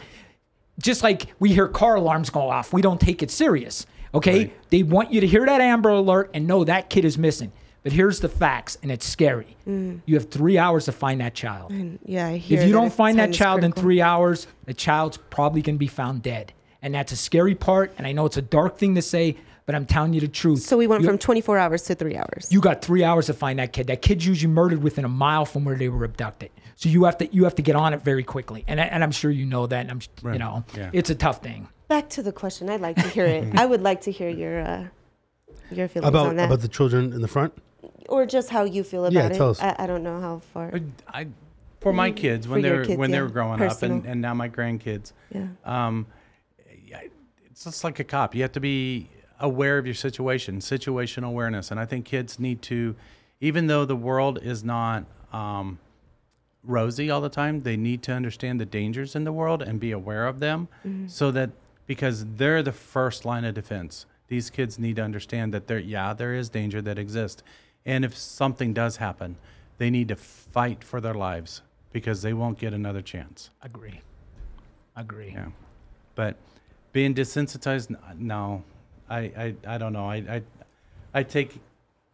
just like we hear car alarms go off, we don't take it serious. Okay? Right. They want you to hear that Amber Alert and know that kid is missing. But here's the facts, and it's scary. You have three hours to find that child. yeah. I hear If you don't find that child in three hours, the child's probably going to be found dead. And that's a scary part. And I know it's a dark thing to say, but I'm telling you the truth. So we went you, from 24 hours to three hours. you got three hours to find that kid. That kid's usually murdered within a mile from where they were abducted. So you have to you have to get on it very quickly. And I- and I'm sure you know that. And I'm you know Yeah. it's a tough thing. Back to the question. I'd like to hear it. I would like to hear your uh, your feelings about on that, about the children in the front. or just how you feel about Yeah, it. tell us. I, I don't know how far. I, for my kids when Mm, they your were kids, when they were growing Personal. up and, and now my grandkids Yeah. um, yeah, it's just like a cop you have to be aware of your situation situational awareness and i think kids need to even though the world is not um, rosy all the time they need to understand the dangers in the world and be aware of them so that because they're the first line of defense these kids need to understand that there yeah there is danger that exists and if something does happen they need to fight for their lives because they won't get another chance Agree. Agree. yeah. But being desensitized, n- no, I, I, I don't know. I, I, I take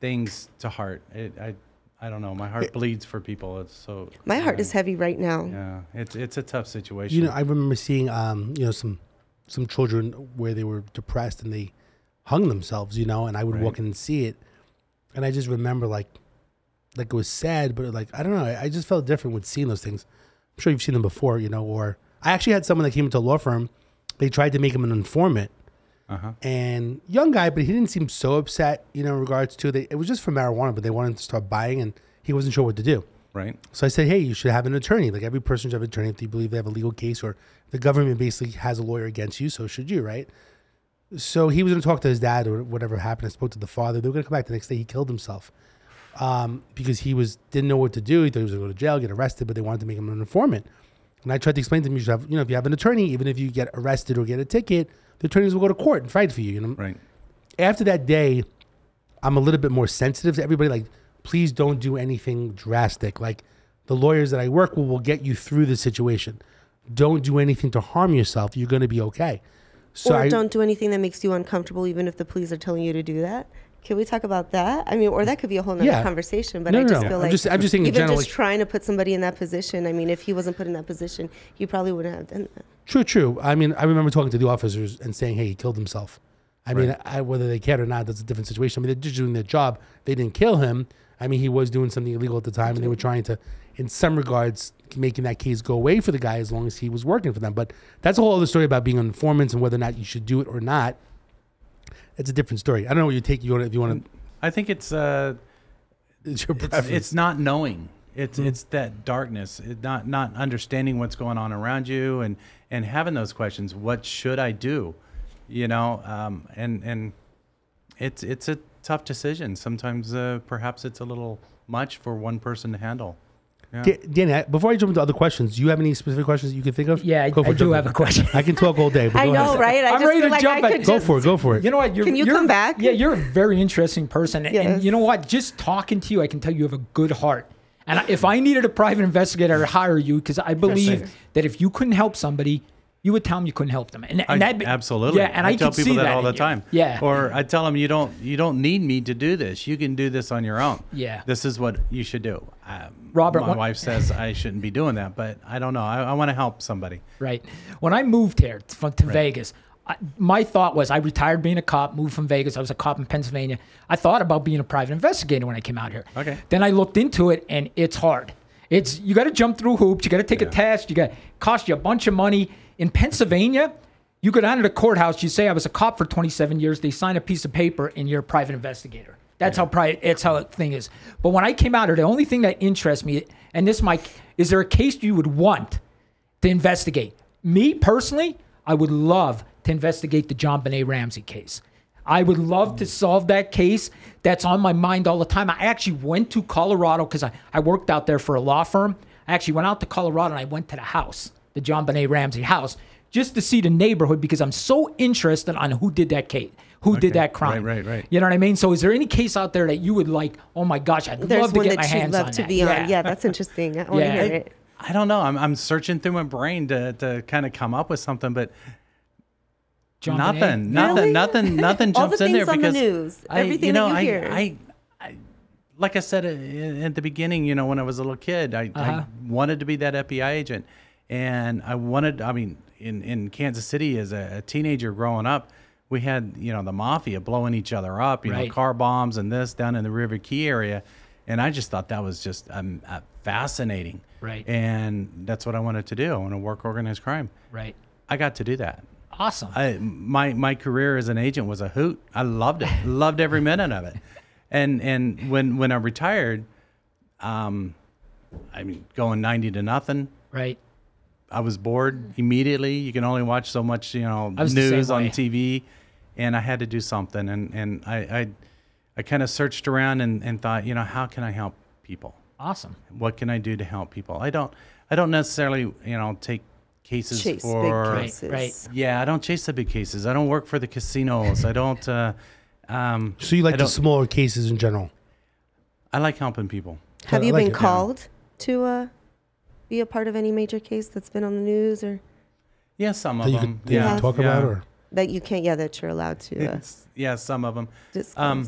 things to heart. It, I, I don't know. My heart bleeds for people. It's so. My heart yeah, is heavy right now. Yeah, it's it's a tough situation. You know, I remember seeing um, you know, some some children where they were depressed and they hung themselves, you know, and I would walk in and see it. And I just remember like like it was sad, but like I don't know, I, I just felt different with seeing those things. I'm sure you've seen them before, you know, or I actually had someone that came into a law firm, they tried to make him an informant. uh-huh. And young guy, but he didn't seem so upset, you know, in regards to they, it was just for marijuana, but they wanted to start buying and he wasn't sure what to do. Right. So I said, hey, you should have an attorney. Like every person should have an attorney if they believe they have a legal case or the government basically has a lawyer against you, so should you, right? So he was going to talk to his dad or whatever happened. I spoke to the father. They were going to come back the next day. He killed himself um, because he was didn't know what to do. He thought he was going to go to jail, get arrested, but they wanted to make him an informant. And I tried to explain to him, you should have, you know, if you have an attorney, even if you get arrested or get a ticket, the attorneys will go to court and fight for you. You know, Right. after that day, I'm a little bit more sensitive to everybody. Like, please don't do anything drastic. Like, the lawyers that I work with will get you through the situation. Don't do anything to harm yourself. You're going to be okay. So or I, don't do anything that makes you uncomfortable, even if the police are telling you to do that. Can we talk about that? I mean, or that could be a whole nother Yeah. conversation. But no, I no, just no. feel I'm like just, I'm just saying in even just trying to put somebody in that position. I mean, if he wasn't put in that position, he probably wouldn't have done that. True, true. I mean, I remember talking to the officers and saying, "Hey, he killed himself." I mean, I, whether they cared or not, that's a different situation. I mean, they're just doing their job. They didn't kill him. I mean, he was doing something illegal at the time, and they were trying to, in some regards, making that case go away for the guy as long as he was working for them. But that's a whole other story about being an informant and whether or not you should do it or not. It's a different story. I don't know what you take. You want if you want to. I think it's uh. It's your it's, preference. it's not knowing. It's Hmm. it's that darkness. It not not understanding what's going on around you and and having those questions. What should I do? You know, um, and and it's it's a tough decision. Sometimes uh, perhaps it's a little much for one person to handle. Yeah. Danny, I- before I jump into other questions, do you have any specific questions you can think of? Yeah, I, for I do have a question. I can talk all day. But I know, ahead. right? I I'm just ready to like jump I at- could Go just, for it. Go for it. You know what? You're, Can you you're- come back? Yeah, you're a very interesting person, and, and you know what? Just talking to you, I can tell you have a good heart. And if I needed a private investigator, I'd hire you because I believe that if you couldn't help somebody, you would tell them you couldn't help them. And, and I- that absolutely. yeah. And I, tell people see that, all the you. time. Yeah. Or I tell them you don't you don't need me to do this. You can do this on your own. Yeah. This is what you should do. Um, Robert, my wife says I shouldn't be doing that, but I don't know. I, I want to help somebody. Right. When I moved here t- from to Vegas, I, my thought was I retired being a cop, moved from Vegas. I was a cop in Pennsylvania. I thought about being a private investigator when I came out here. Okay. Then I looked into it, and it's hard. It's you got to jump through hoops. You got to take a test. You got cost you a bunch of money in Pennsylvania. You go down to the courthouse. You say I was a cop for 27 years. They sign a piece of paper, and you're a private investigator. That's how private. It's how the thing is. But when I came out here, the only thing that interests me, and this, Mike, is there a case you would want to investigate? Me personally, I would love to investigate the JonBenét Ramsey case. I would love to solve that case. That's on my mind all the time. I actually went to Colorado because I, I worked out there for a law firm. I actually went out to Colorado and I went to the house, the JonBenét Ramsey house, just to see the neighborhood because I'm so interested on who did that case, who did that crime. Right, right, right. You know what I mean? So is there any case out there that you would like, oh my gosh, I'd There's love to one get my that you'd hands love on to that. be on. Yeah, that's interesting. I want to hear I- it. I don't know. I'm, I'm searching through my brain to, to kind of come up with something, but John nothing, Benet? nothing, Really? nothing, nothing All the jumps in there things on the because news, I, everything you know, that you I, hear. I, I, like I said uh, at the beginning, you know, when I was a little kid, I, Uh-huh. I wanted to be that FBI agent, and I wanted. I mean, in in Kansas City as a, a teenager growing up, we had you know the mafia blowing each other up, you Right. know, car bombs and this down in the River Quay area, and I just thought that was just um, uh, fascinating. Right. And that's what I wanted to do. I want to work organized crime. Right. I got to do that. Awesome. I, my my career as an agent was a hoot. I loved it. loved every minute of it. And and when when I retired, um, I mean, going ninety to nothing. right. I was bored immediately. You can only watch so much, you know, I was the same news on. TV, and I had to do something. And and I I, I kind of searched around and, and thought, you know, how can I help people? Awesome. What can I do to help people? I don't I don't necessarily you know take cases Chase for big Right, cases. right. yeah, I don't chase the big cases. I don't work for the casinos. I don't. Uh, um, So you like the smaller cases in general? I like helping people. Have I you like been it, yeah. called to uh, be a part of any major case that's been on the news or Yeah, some That of you them. could that you yeah, could talk yeah. about, or that you can't? Yeah, that you're allowed to uh, It's- yeah, some of them. disclose. Um,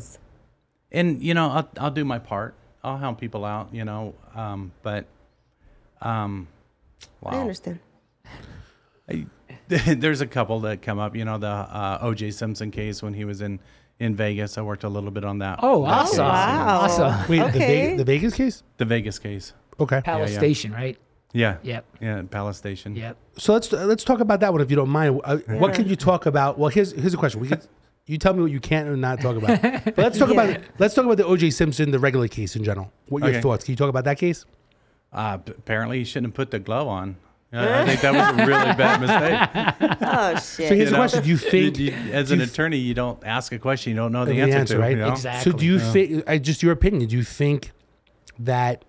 And you know, I'll, I'll do my part. I'll help people out. You know, um, but um, wow. I understand. I- there's a couple that come up. You know, the uh, O.J. Simpson case when he was in in Vegas. I worked a little bit on that. Oh, that awesome. case. wow. Awesome. wait, the, Okay. Vegas, the Vegas case? The Vegas case. Okay. Palace yeah. Station, right? Yeah. Yep. Yeah, Palace Station. Yep. So let's let's talk about that one if you don't mind. Uh, What can you talk about? Well, here's here's a question. We could you tell me what you can and not talk about. But let's talk Yeah. about let's talk about the O.J. Simpson, the regular case in general. What are your Okay. thoughts? Can you talk about that case? Uh, p- apparently, he shouldn't have put the glove on. Uh, I think that was a really bad mistake. Oh shit. So here's You the know? question: Do you think, You- you- as an you attorney, you don't ask a question you don't know the, the answer, answer, to. right? you know? Exactly. so? Do you think? I just your opinion. Do you think that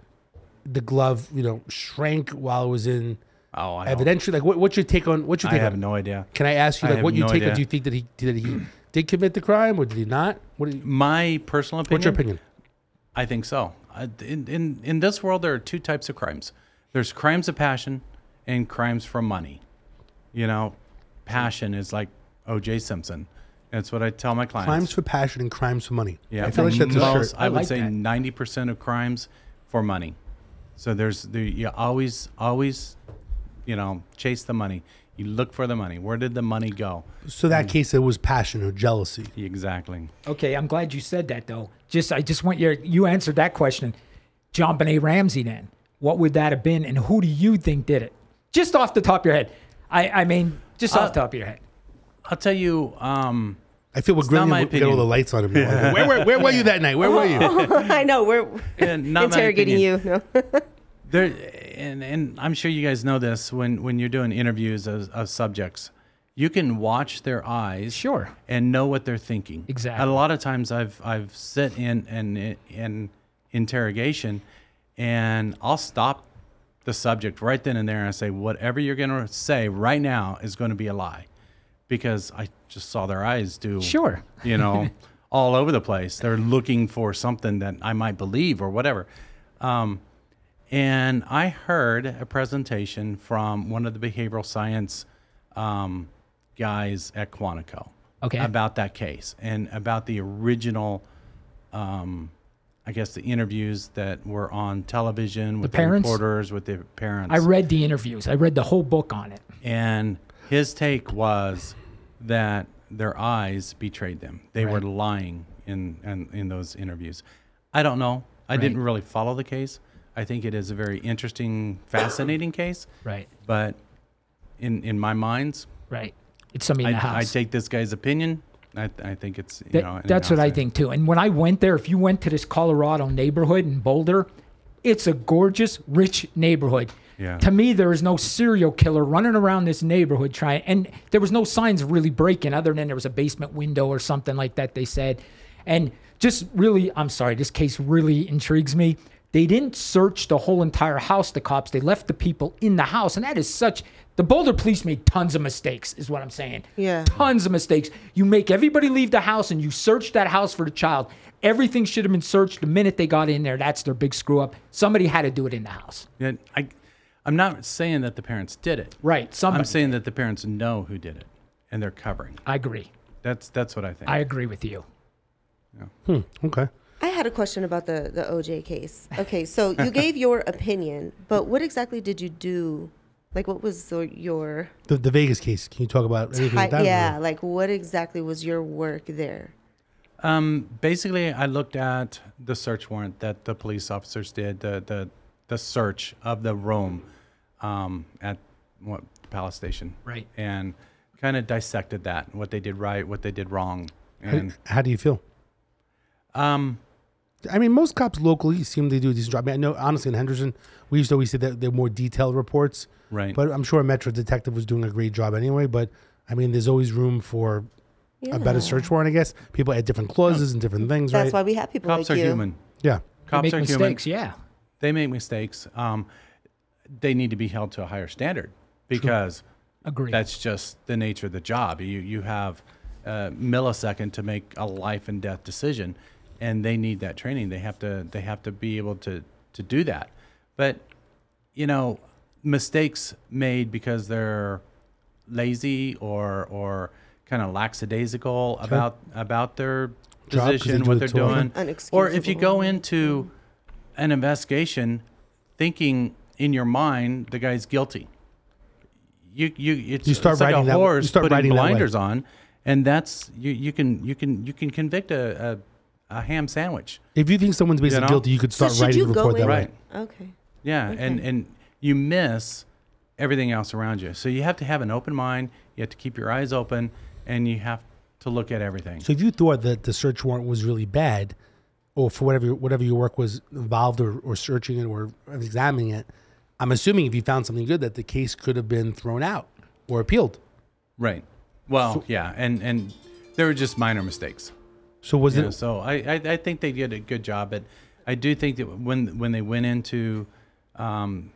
the glove, you know, shrank while it was in Oh, I, don't- evidentiary? Like, what, what's your take on? What's your I have on? no idea. Can I ask you, I like, what you no take? on. Do you think that he did he did commit the crime or did he not? What? You, My personal opinion. what's your opinion? I think so. In, in in this world, there are two types of crimes. There's crimes of passion and crimes for money. You know, passion is like O.J. Simpson. That's what I tell my clients. Crimes for passion and crimes for money. Yeah, I feel like that's a most, shirt. I, I would like say ninety percent of crimes for money. So there's there, you always always, you know, chase the money. You look for the money. Where did the money go? So that case, it was passion or jealousy. Exactly. Okay, I'm glad you said that though. Just I just want your you answered that question. JonBenét Ramsey then. What would that have been and who do you think did it? Just off the top of your head. I I mean just Uh, off the top of your head. I'll tell you. Um, I feel we're not grilling my you. We got all the lights on him. now. Where, where, where were you that night? Where were you? Oh, I know we're Yeah, not interrogating you. No. There, and and I'm sure you guys know this when when you're doing interviews of, of subjects, you can watch their eyes, Sure. and know what they're thinking. Exactly. A lot of times, I've I've sit in in in interrogation, and I'll stop the subject right then and there, and I say, whatever you're going to say right now is going to be a lie, because I just saw their eyes do Sure. you know, all over the place. They're looking for something that I might believe or whatever. Um, and I heard a presentation from one of the behavioral science um, guys at Quantico Okay. about that case and about the original, um, I guess, the interviews that were on television with the, parents? reporters, with the parents. I read the interviews. I read the whole book on it. And his take was that their eyes betrayed them. They were lying in, in in those interviews. I don't know. I didn't really follow the case. I think it is a very interesting, fascinating case. Right. But in in my minds, Right. It's somebody in the I, I take this guy's opinion. I, I think it's you That- know. that's what I think too. And when I went there, if you went to this Colorado neighborhood in Boulder, it's a gorgeous, rich neighborhood. Yeah. To me, there is no serial killer running around this neighborhood trying, and there was no signs of really breaking other than there was a basement window or something like that. They said, and just really, I'm sorry, this case really intrigues me. They didn't search the whole entire house. The cops they left the people in the house, and that is such. The Boulder police made tons of mistakes, is what I'm saying Yeah. tons of mistakes. You make everybody leave the house and you search that house for the child. Everything should have been searched the minute they got in there. That's their big screw up. Somebody had to do it in the house. Yeah, I, I'm not saying that the parents did it. Right. Somebody. I'm saying that the parents know who did it, and they're covering. I agree. That's that's what I think. I agree with you. Okay. I had a question about the the OJ case. Okay, so you gave your opinion, but what exactly did you do? Like, what was the, your The, the Vegas case. Can you talk about anything like that? yeah? Like, what exactly was your work there? Um, basically, I looked at the search warrant that the police officers did, the the, the search of the room um, at what Palace Station, Right. and kind of dissected that, what they did right, what they did wrong, and how do you feel? um, I mean, most cops locally seem to do a decent job. I, mean, I know, honestly, in Henderson, we used to always say that they're more detailed reports. right. But I'm sure a Metro detective was doing a great job anyway. But I mean, there's always room for a better search warrant, I guess. People add different clauses and different things, That's right? why we have people Cops like are you. human. yeah. Cops make are mistakes. human. Yeah. They make mistakes. Um, they need to be held to a higher standard because Agree. that's just the nature of the job. You you have a millisecond to make a life and death decision, and they need that training. They have to they have to be able to to do that. But you know, mistakes made because they're lazy or or kind of lackadaisical about about their Job, 'cause position, what they're too doing, or if you go into an investigation thinking in your mind the guy's guilty. You you it's, You start it's like writing a that- you horse start putting writing blinders on, and that's you you can you can you can convict a a, a ham sandwich. If you think someone's basically know? guilty, you could start should writing you the go report that in? way. Right. Okay. Yeah, and and you miss everything else around you. So you have to have an open mind. You have to keep your eyes open, and you have to look at everything. So if you thought that the search warrant was really bad, or for whatever whatever your work was involved or, or searching it or examining it, I'm assuming if you found something good that the case could have been thrown out or appealed. Right. Well, yeah, and and there were just minor mistakes. So was it so I, I, I think they did a good job, but I do think that when when they went into, um,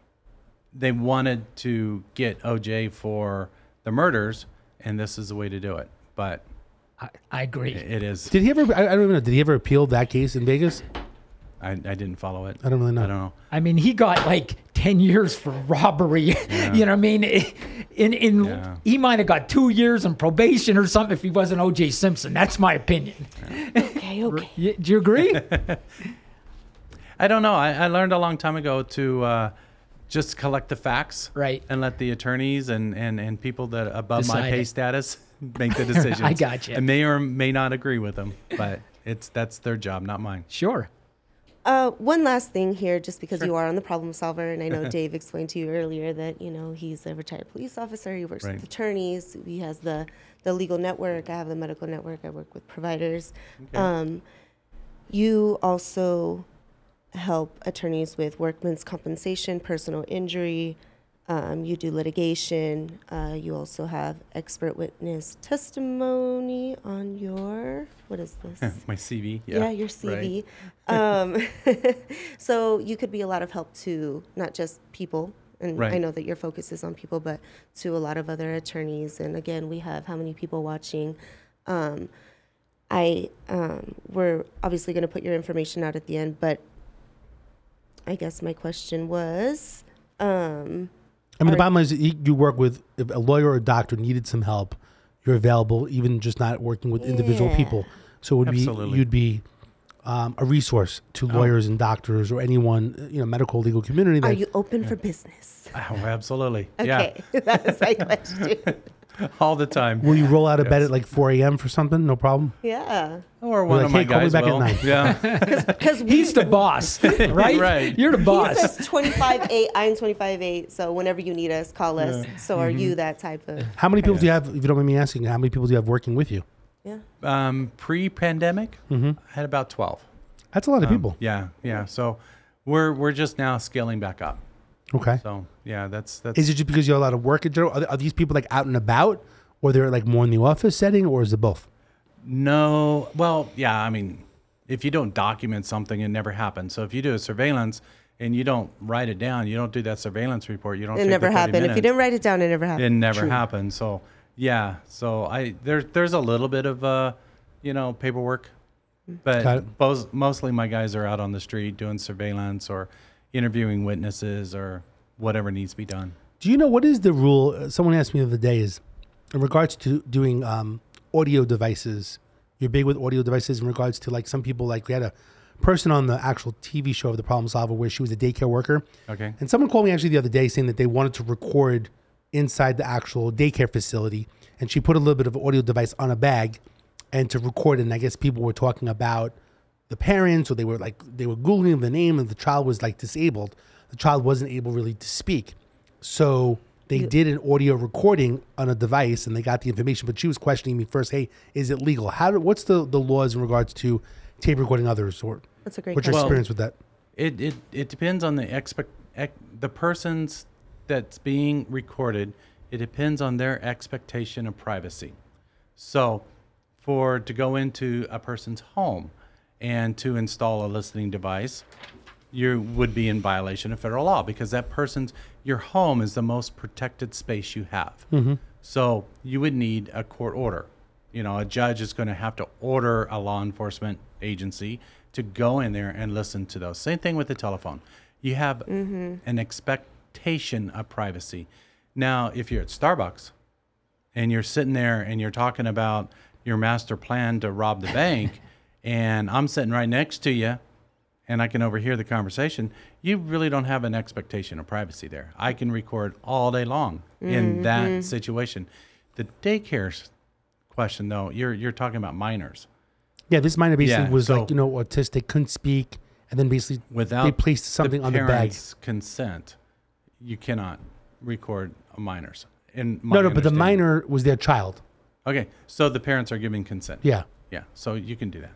they wanted to get OJ for the murders, and this is the way to do it. But I, I agree. it is. Did he ever? I, I don't even know. Did he ever appeal that case in Vegas? I, I didn't follow it. I don't really know. I don't know. I mean, he got like 10 years for robbery. you know what I mean? In, in, Yeah. He might have got two years in probation or something if he wasn't OJ Simpson. That's my opinion. Okay. Okay. Do you agree? I don't know. I, I learned a long time ago to uh, just collect the facts, Right. and let the attorneys and, and, and people that above my pay it. status make the decisions. I got you. I may or may not agree with them, but it's that's their job, not mine. sure. Uh, one last thing here, just because you are on the problem solver, and I know Dave explained to you earlier that you know he's a retired police officer. He works Right. with attorneys. He has the the legal network. I have the medical network. I work with providers. Um, you also help attorneys with workman's compensation, personal injury. Um, you do litigation. Uh, you also have expert witness testimony on your what is this? my CV. yeah, Yeah, your right. CV. Um, so you could be a lot of help to not just people, and I know that your focus is on people, but to a lot of other attorneys. And again, we have how many people watching? Um, I um, we're obviously going to put your information out at the end, but I guess my question was. I mean, the bottom line is you you work with if a lawyer or a doctor needed some help. You're available, even just not working with individual Yeah. people. So it would Absolutely. be you'd be um, a resource to Oh. lawyers and doctors or anyone uh, you know medical legal community. That are you open for business? Oh, absolutely. Okay, that was my question. all the time. Will you roll out of bed Yes. at like 4 a.m. for something? No problem. Yeah. Or one like, of my "Hey, call me guys back at will. nine." Yeah. Because He's the boss, right? Right. You're the He boss. says 25 8. I'm 25 8. So whenever you need us, call us. So are Mm-hmm. you that type of? How many people do you have, if you don't mind me asking, how many people do you have working with you? Yeah. um, pre-pandemic, Mm-hmm. I had about twelve. That's a lot of Um, people. Yeah, yeah. So we're we're just now scaling back up. Okay. So yeah, that's that's. Is it just because you have a lot of work in general? Are, th- are these people like out and about, or they're like more in the office setting, or is it both? No, well, yeah. I mean, if you don't document something, it never happens. So if you do a surveillance and you don't write it down, you don't do that surveillance report. You don't. It take never the 30 happened. If you didn't write it down, it never happened. it happened. never happened. So yeah, so I there there's a little bit of uh, you know, paperwork, but it. most mostly my guys are out on the street doing surveillance or interviewing witnesses or whatever needs to be done. Do you know what is the rule? uh, Someone asked me the other day is in regards to doing um, audio devices. You're big with audio devices in regards to like some people like we had a person on the actual TV show of the Problem Solver where she was a daycare worker, Okay. and someone called me actually the other day saying that they wanted to record inside the actual daycare facility, and she put a little bit of audio device on a bag, and to record. And I guess people were talking about the parents, or they were like they were googling the name, and the child was like disabled. The child wasn't able really to speak, so they did an audio recording on a device, and they got the information. But she was questioning me first. Hey, is it legal? How? Do, what's the the laws in regards to tape recording others, or That's a great what's your question. Well- experience with that? It it, it depends on the expect ec- the person's that's being recorded. It depends on their expectation of privacy. So, for to go into a person's home and to install a listening device, you would be in violation of federal law because that person's your home is the most protected space you have. Mm-hmm. So you would need a court order. You know, a judge is going to have to order a law enforcement agency to go in there and listen to those. Same thing with the telephone. You have mm-hmm. an expectation of privacy. Now, if you're at Starbucks and you're sitting there and you're talking about your master plan to rob the bank, and I'm sitting right next to you, and I can overhear the conversation, you really don't have an expectation of privacy there. I can record all day long in mm-hmm. that mm-hmm. situation. The daycare question, though, you're you're talking about minors. Yeah, this minor basically Yeah, was so- like you know autistic, couldn't speak, and then basically Without they placed something the on the bag. parents' consent, you cannot record a minors. In my No, no, but the minor was their child. Okay, so the parents are giving consent. Yeah, Yeah, so you can do that.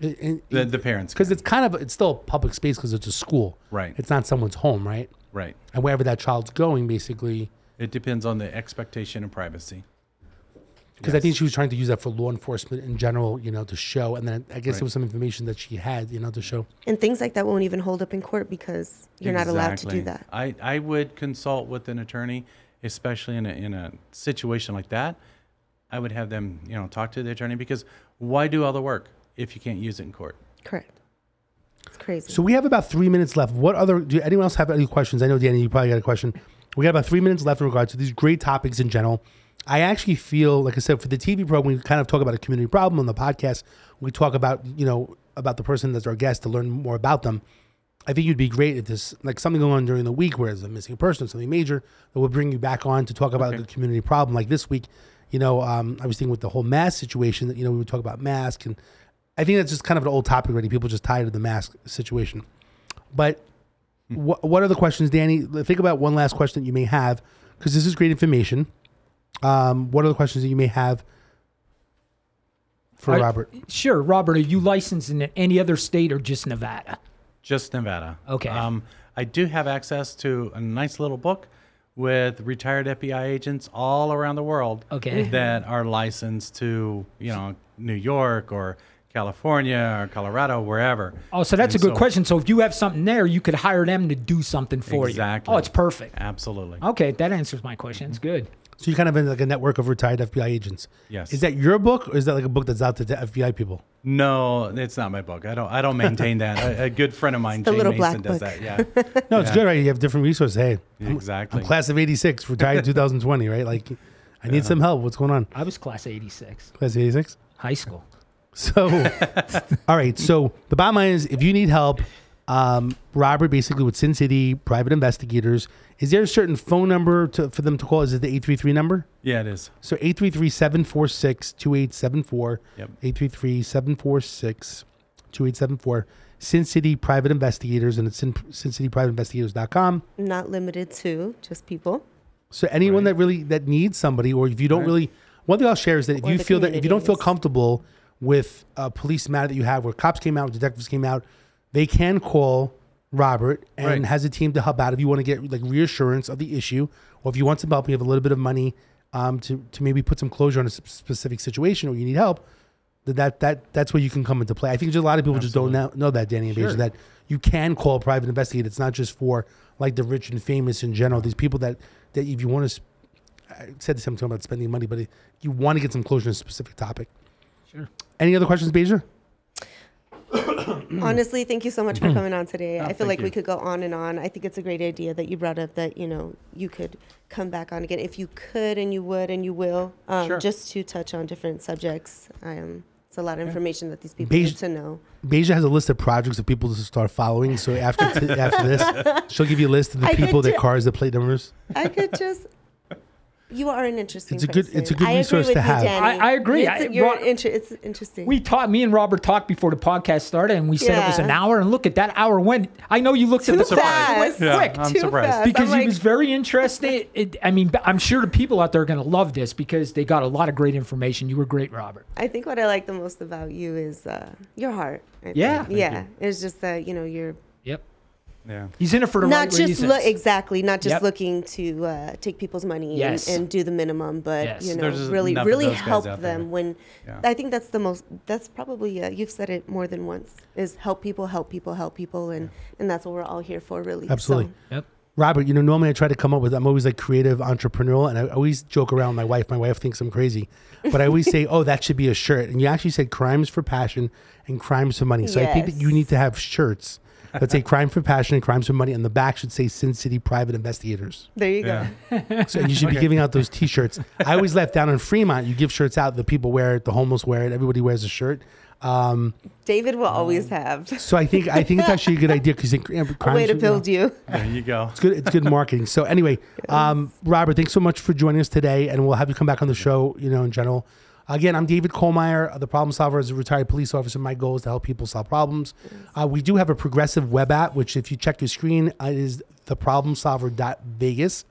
Because The, the parents. Because it's kind of it's still a public space because it's a school. Right. It's not someone's home, right? right. And wherever that child's going, basically, It depends on the expectation of privacy. because I think she was trying to use that for law enforcement in general, you know, to show. And then I guess Right. there was some information that she had, you know, to show. And things like that won't even hold up in court because you're not allowed to do that. I, I would consult with an attorney, especially in a, in a situation like that. I would have them, you know, talk to the attorney because why do all the work if you can't use it in court? Correct. It's crazy. So we have about three minutes left. What other? Do anyone else have any questions? I know Danny, you probably got a question. We got about three minutes left in regards to these great topics in general. I actually feel, like I said, for the TV program, we kind of talk about a community problem on the podcast. We talk about, you know, about the person that's our guest to learn more about them. I think you'd be great if there's like something going on during the week where there's a missing person, something major that would bring you back on to talk about Okay. the community problem. Like this week, you know, um, I was thinking with the whole mask situation that, you know, we would talk about mask. And I think that's just kind of an old topic already. People just tired of the mask situation. But what, what are the questions, Danny? Think about one last question that you may have because this is great information. Um, what are the questions that you may have for I- Robert? Sure, Robert. Are you licensed in any other state or just Nevada? Just Nevada. Okay. Um, I do have access to a nice little book with retired FBI agents all around the world Okay. that are licensed to, you know, New York or California or Colorado, wherever. Oh, so that's And a good so- question. So if you have something there, you could hire them to do something for Exactly. you. Exactly. Oh, it's perfect. Absolutely. Okay, that answers my question. It's good. So you kind of in like a network of retired FBI agents. Yes. Is that your book or is that like a book that's out to the FBI people? No, it's not my book. I don't. I don't maintain that. A, a good friend of mine, the Jay Mason, black does book. that. Yeah. No, it's Yeah. good, right? You have different resources. Hey, I'm- Exactly. I'm class of 86, retired 2020, right? Like, I need some help. What's going on? I was class 86, Class of 86? high school. So, all right. So the bottom line is, if you need help, um, Robert basically with Sin City private investigators Is there a certain phone number to, for them to call? Is it the 833 number? Yeah, it is. So 833-746-2874. Yep. 833-746-2874. Sin City Private Investigators, and it's sin, sincityprivateinvestigators.com. Not limited to just people. So anyone Right. that really that needs somebody, or if you don't Right. really, one thing I'll share is that if Or you feel that if you don't feel comfortable with a police matter that you have, where cops came out, detectives came out, they can call Robert and Right. has a team to help out if you want to get like reassurance of the issue, or if you want some help, you have a little bit of money um, to to maybe put some closure on a specific situation, or you need help. That that, that that's where you can come into play. I think a lot of people just don't know, know that Danny and Sure. That you can call a private investigator. It's not just for like the rich and famous in general. These people that that if you want to I said this something about spending money, but if you want to get some closure on a specific topic. Sure. Any other questions, Beja? Honestly, thank you so much for coming on today. Oh, I feel like we could go on and on. I think it's a great idea that you brought up that, you know, you could come back on again if you could and you would and you will, um, Sure. just to touch on different subjects. Um, it's a lot of information that these people Beige- need to know. Beja has a list of projects of people to start following. So after t- after this, she'll give you a list of the I people, their cars, the plate numbers. I could just. You are an interesting. It's a good- it's a good I resource to have. I- I agree. It's, I- you're Ro- inter- it's interesting. We taught me and Robert talked before the podcast started, and we said it was an hour. And look at that hour went. I know you looked too at the fast. clock. It went Yeah, quick I'm Too surprised. fast. because I'm he was very interested. It, I mean, I'm sure the people out there are going to love this because they got a lot of great information. You were great, Robert. I think what I like the most about you is uh, your heart. I Yeah. think. Thank yeah. It's just that you know you're Yep. Yeah. He's in it for the not right just reasons. look exactly not just Yep. looking to uh, take people's money Yes. and, and do the minimum, but Yes. you know There's really enough of really those guys help out there. them when. Yeah. I think that's the most. That's probably uh, you've said it more than once. Is help people, help people, help people, and and that's what we're all here for, really. So, Absolutely. Yep. Robert, you know, normally I try to come up with, I'm always like creative entrepreneurial, and I always joke around with my wife. My wife thinks I'm crazy, but I always say, oh, that should be a shirt. And you actually said crimes for passion and crimes for money. So I think that you need to have shirts that say crime for passion and crimes for money, and the back should say Sin City Private Investigators. there you Yeah. go. So you should be giving out those T-shirts. I always left down in Fremont. You give shirts out. The people wear it. The homeless wear it. Everybody wears a shirt. Um, David will always have so I think I think it's actually a good idea because a way to build you. There you go. It's good. It's good marketing. So anyway, um, Robert, thanks so much for joining us today, and we'll have you come back on the show. You know, in general. Again, I'm David Kohlmeyer, the problem solver as a retired police officer. My goal is to help people solve problems. Uh, we do have a progressive web app, which if you check your screen, uh, is theproblemsolver.vegas.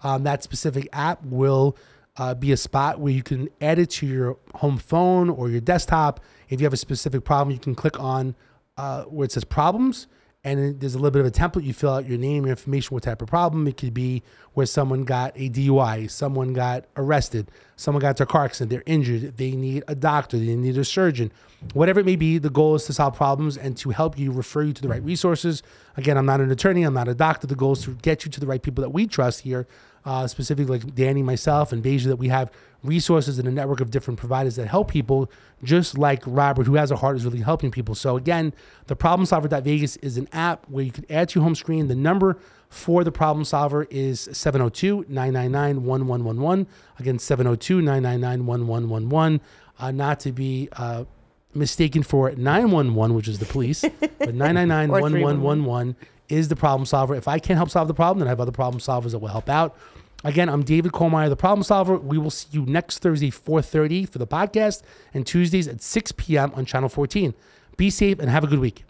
Um, that specific app will uh, be a spot where you can add it to your home phone or your desktop. If you have a specific problem, you can click on uh, where it says problems, and there's a little bit of a template. You fill out your name, your information, what type of problem. It could be where someone got a DUI, someone got arrested, someone got a car accident, they're injured, they need a doctor, they need a surgeon. Whatever it may be, the goal is to solve problems and to help you refer you to the right resources. Again, I'm not an attorney, I'm not a doctor. The goal is to get you to the right people that we trust here, uh, specifically like Danny, myself, and Beja, that we have resources and a network of different providers that help people, just like Robert, who has a heart, is really helping people. So again, the Problem Solver Vegas is an app where you can add to your home screen. The number for the Problem Solver is 702-999-1111. Again, 702-999-1111. Uh, not to be uh, mistaken for 911, which is the police, but 999-1111 is the problem solver. If I can't help solve the problem, then I have other problem solvers that will help out. Again, I'm David Kohlmeyer, the problem solver. We will see you next Thursday, 4.30 for the podcast, and Tuesdays at 6 p.m. on Channel 14. Be safe and have a good week.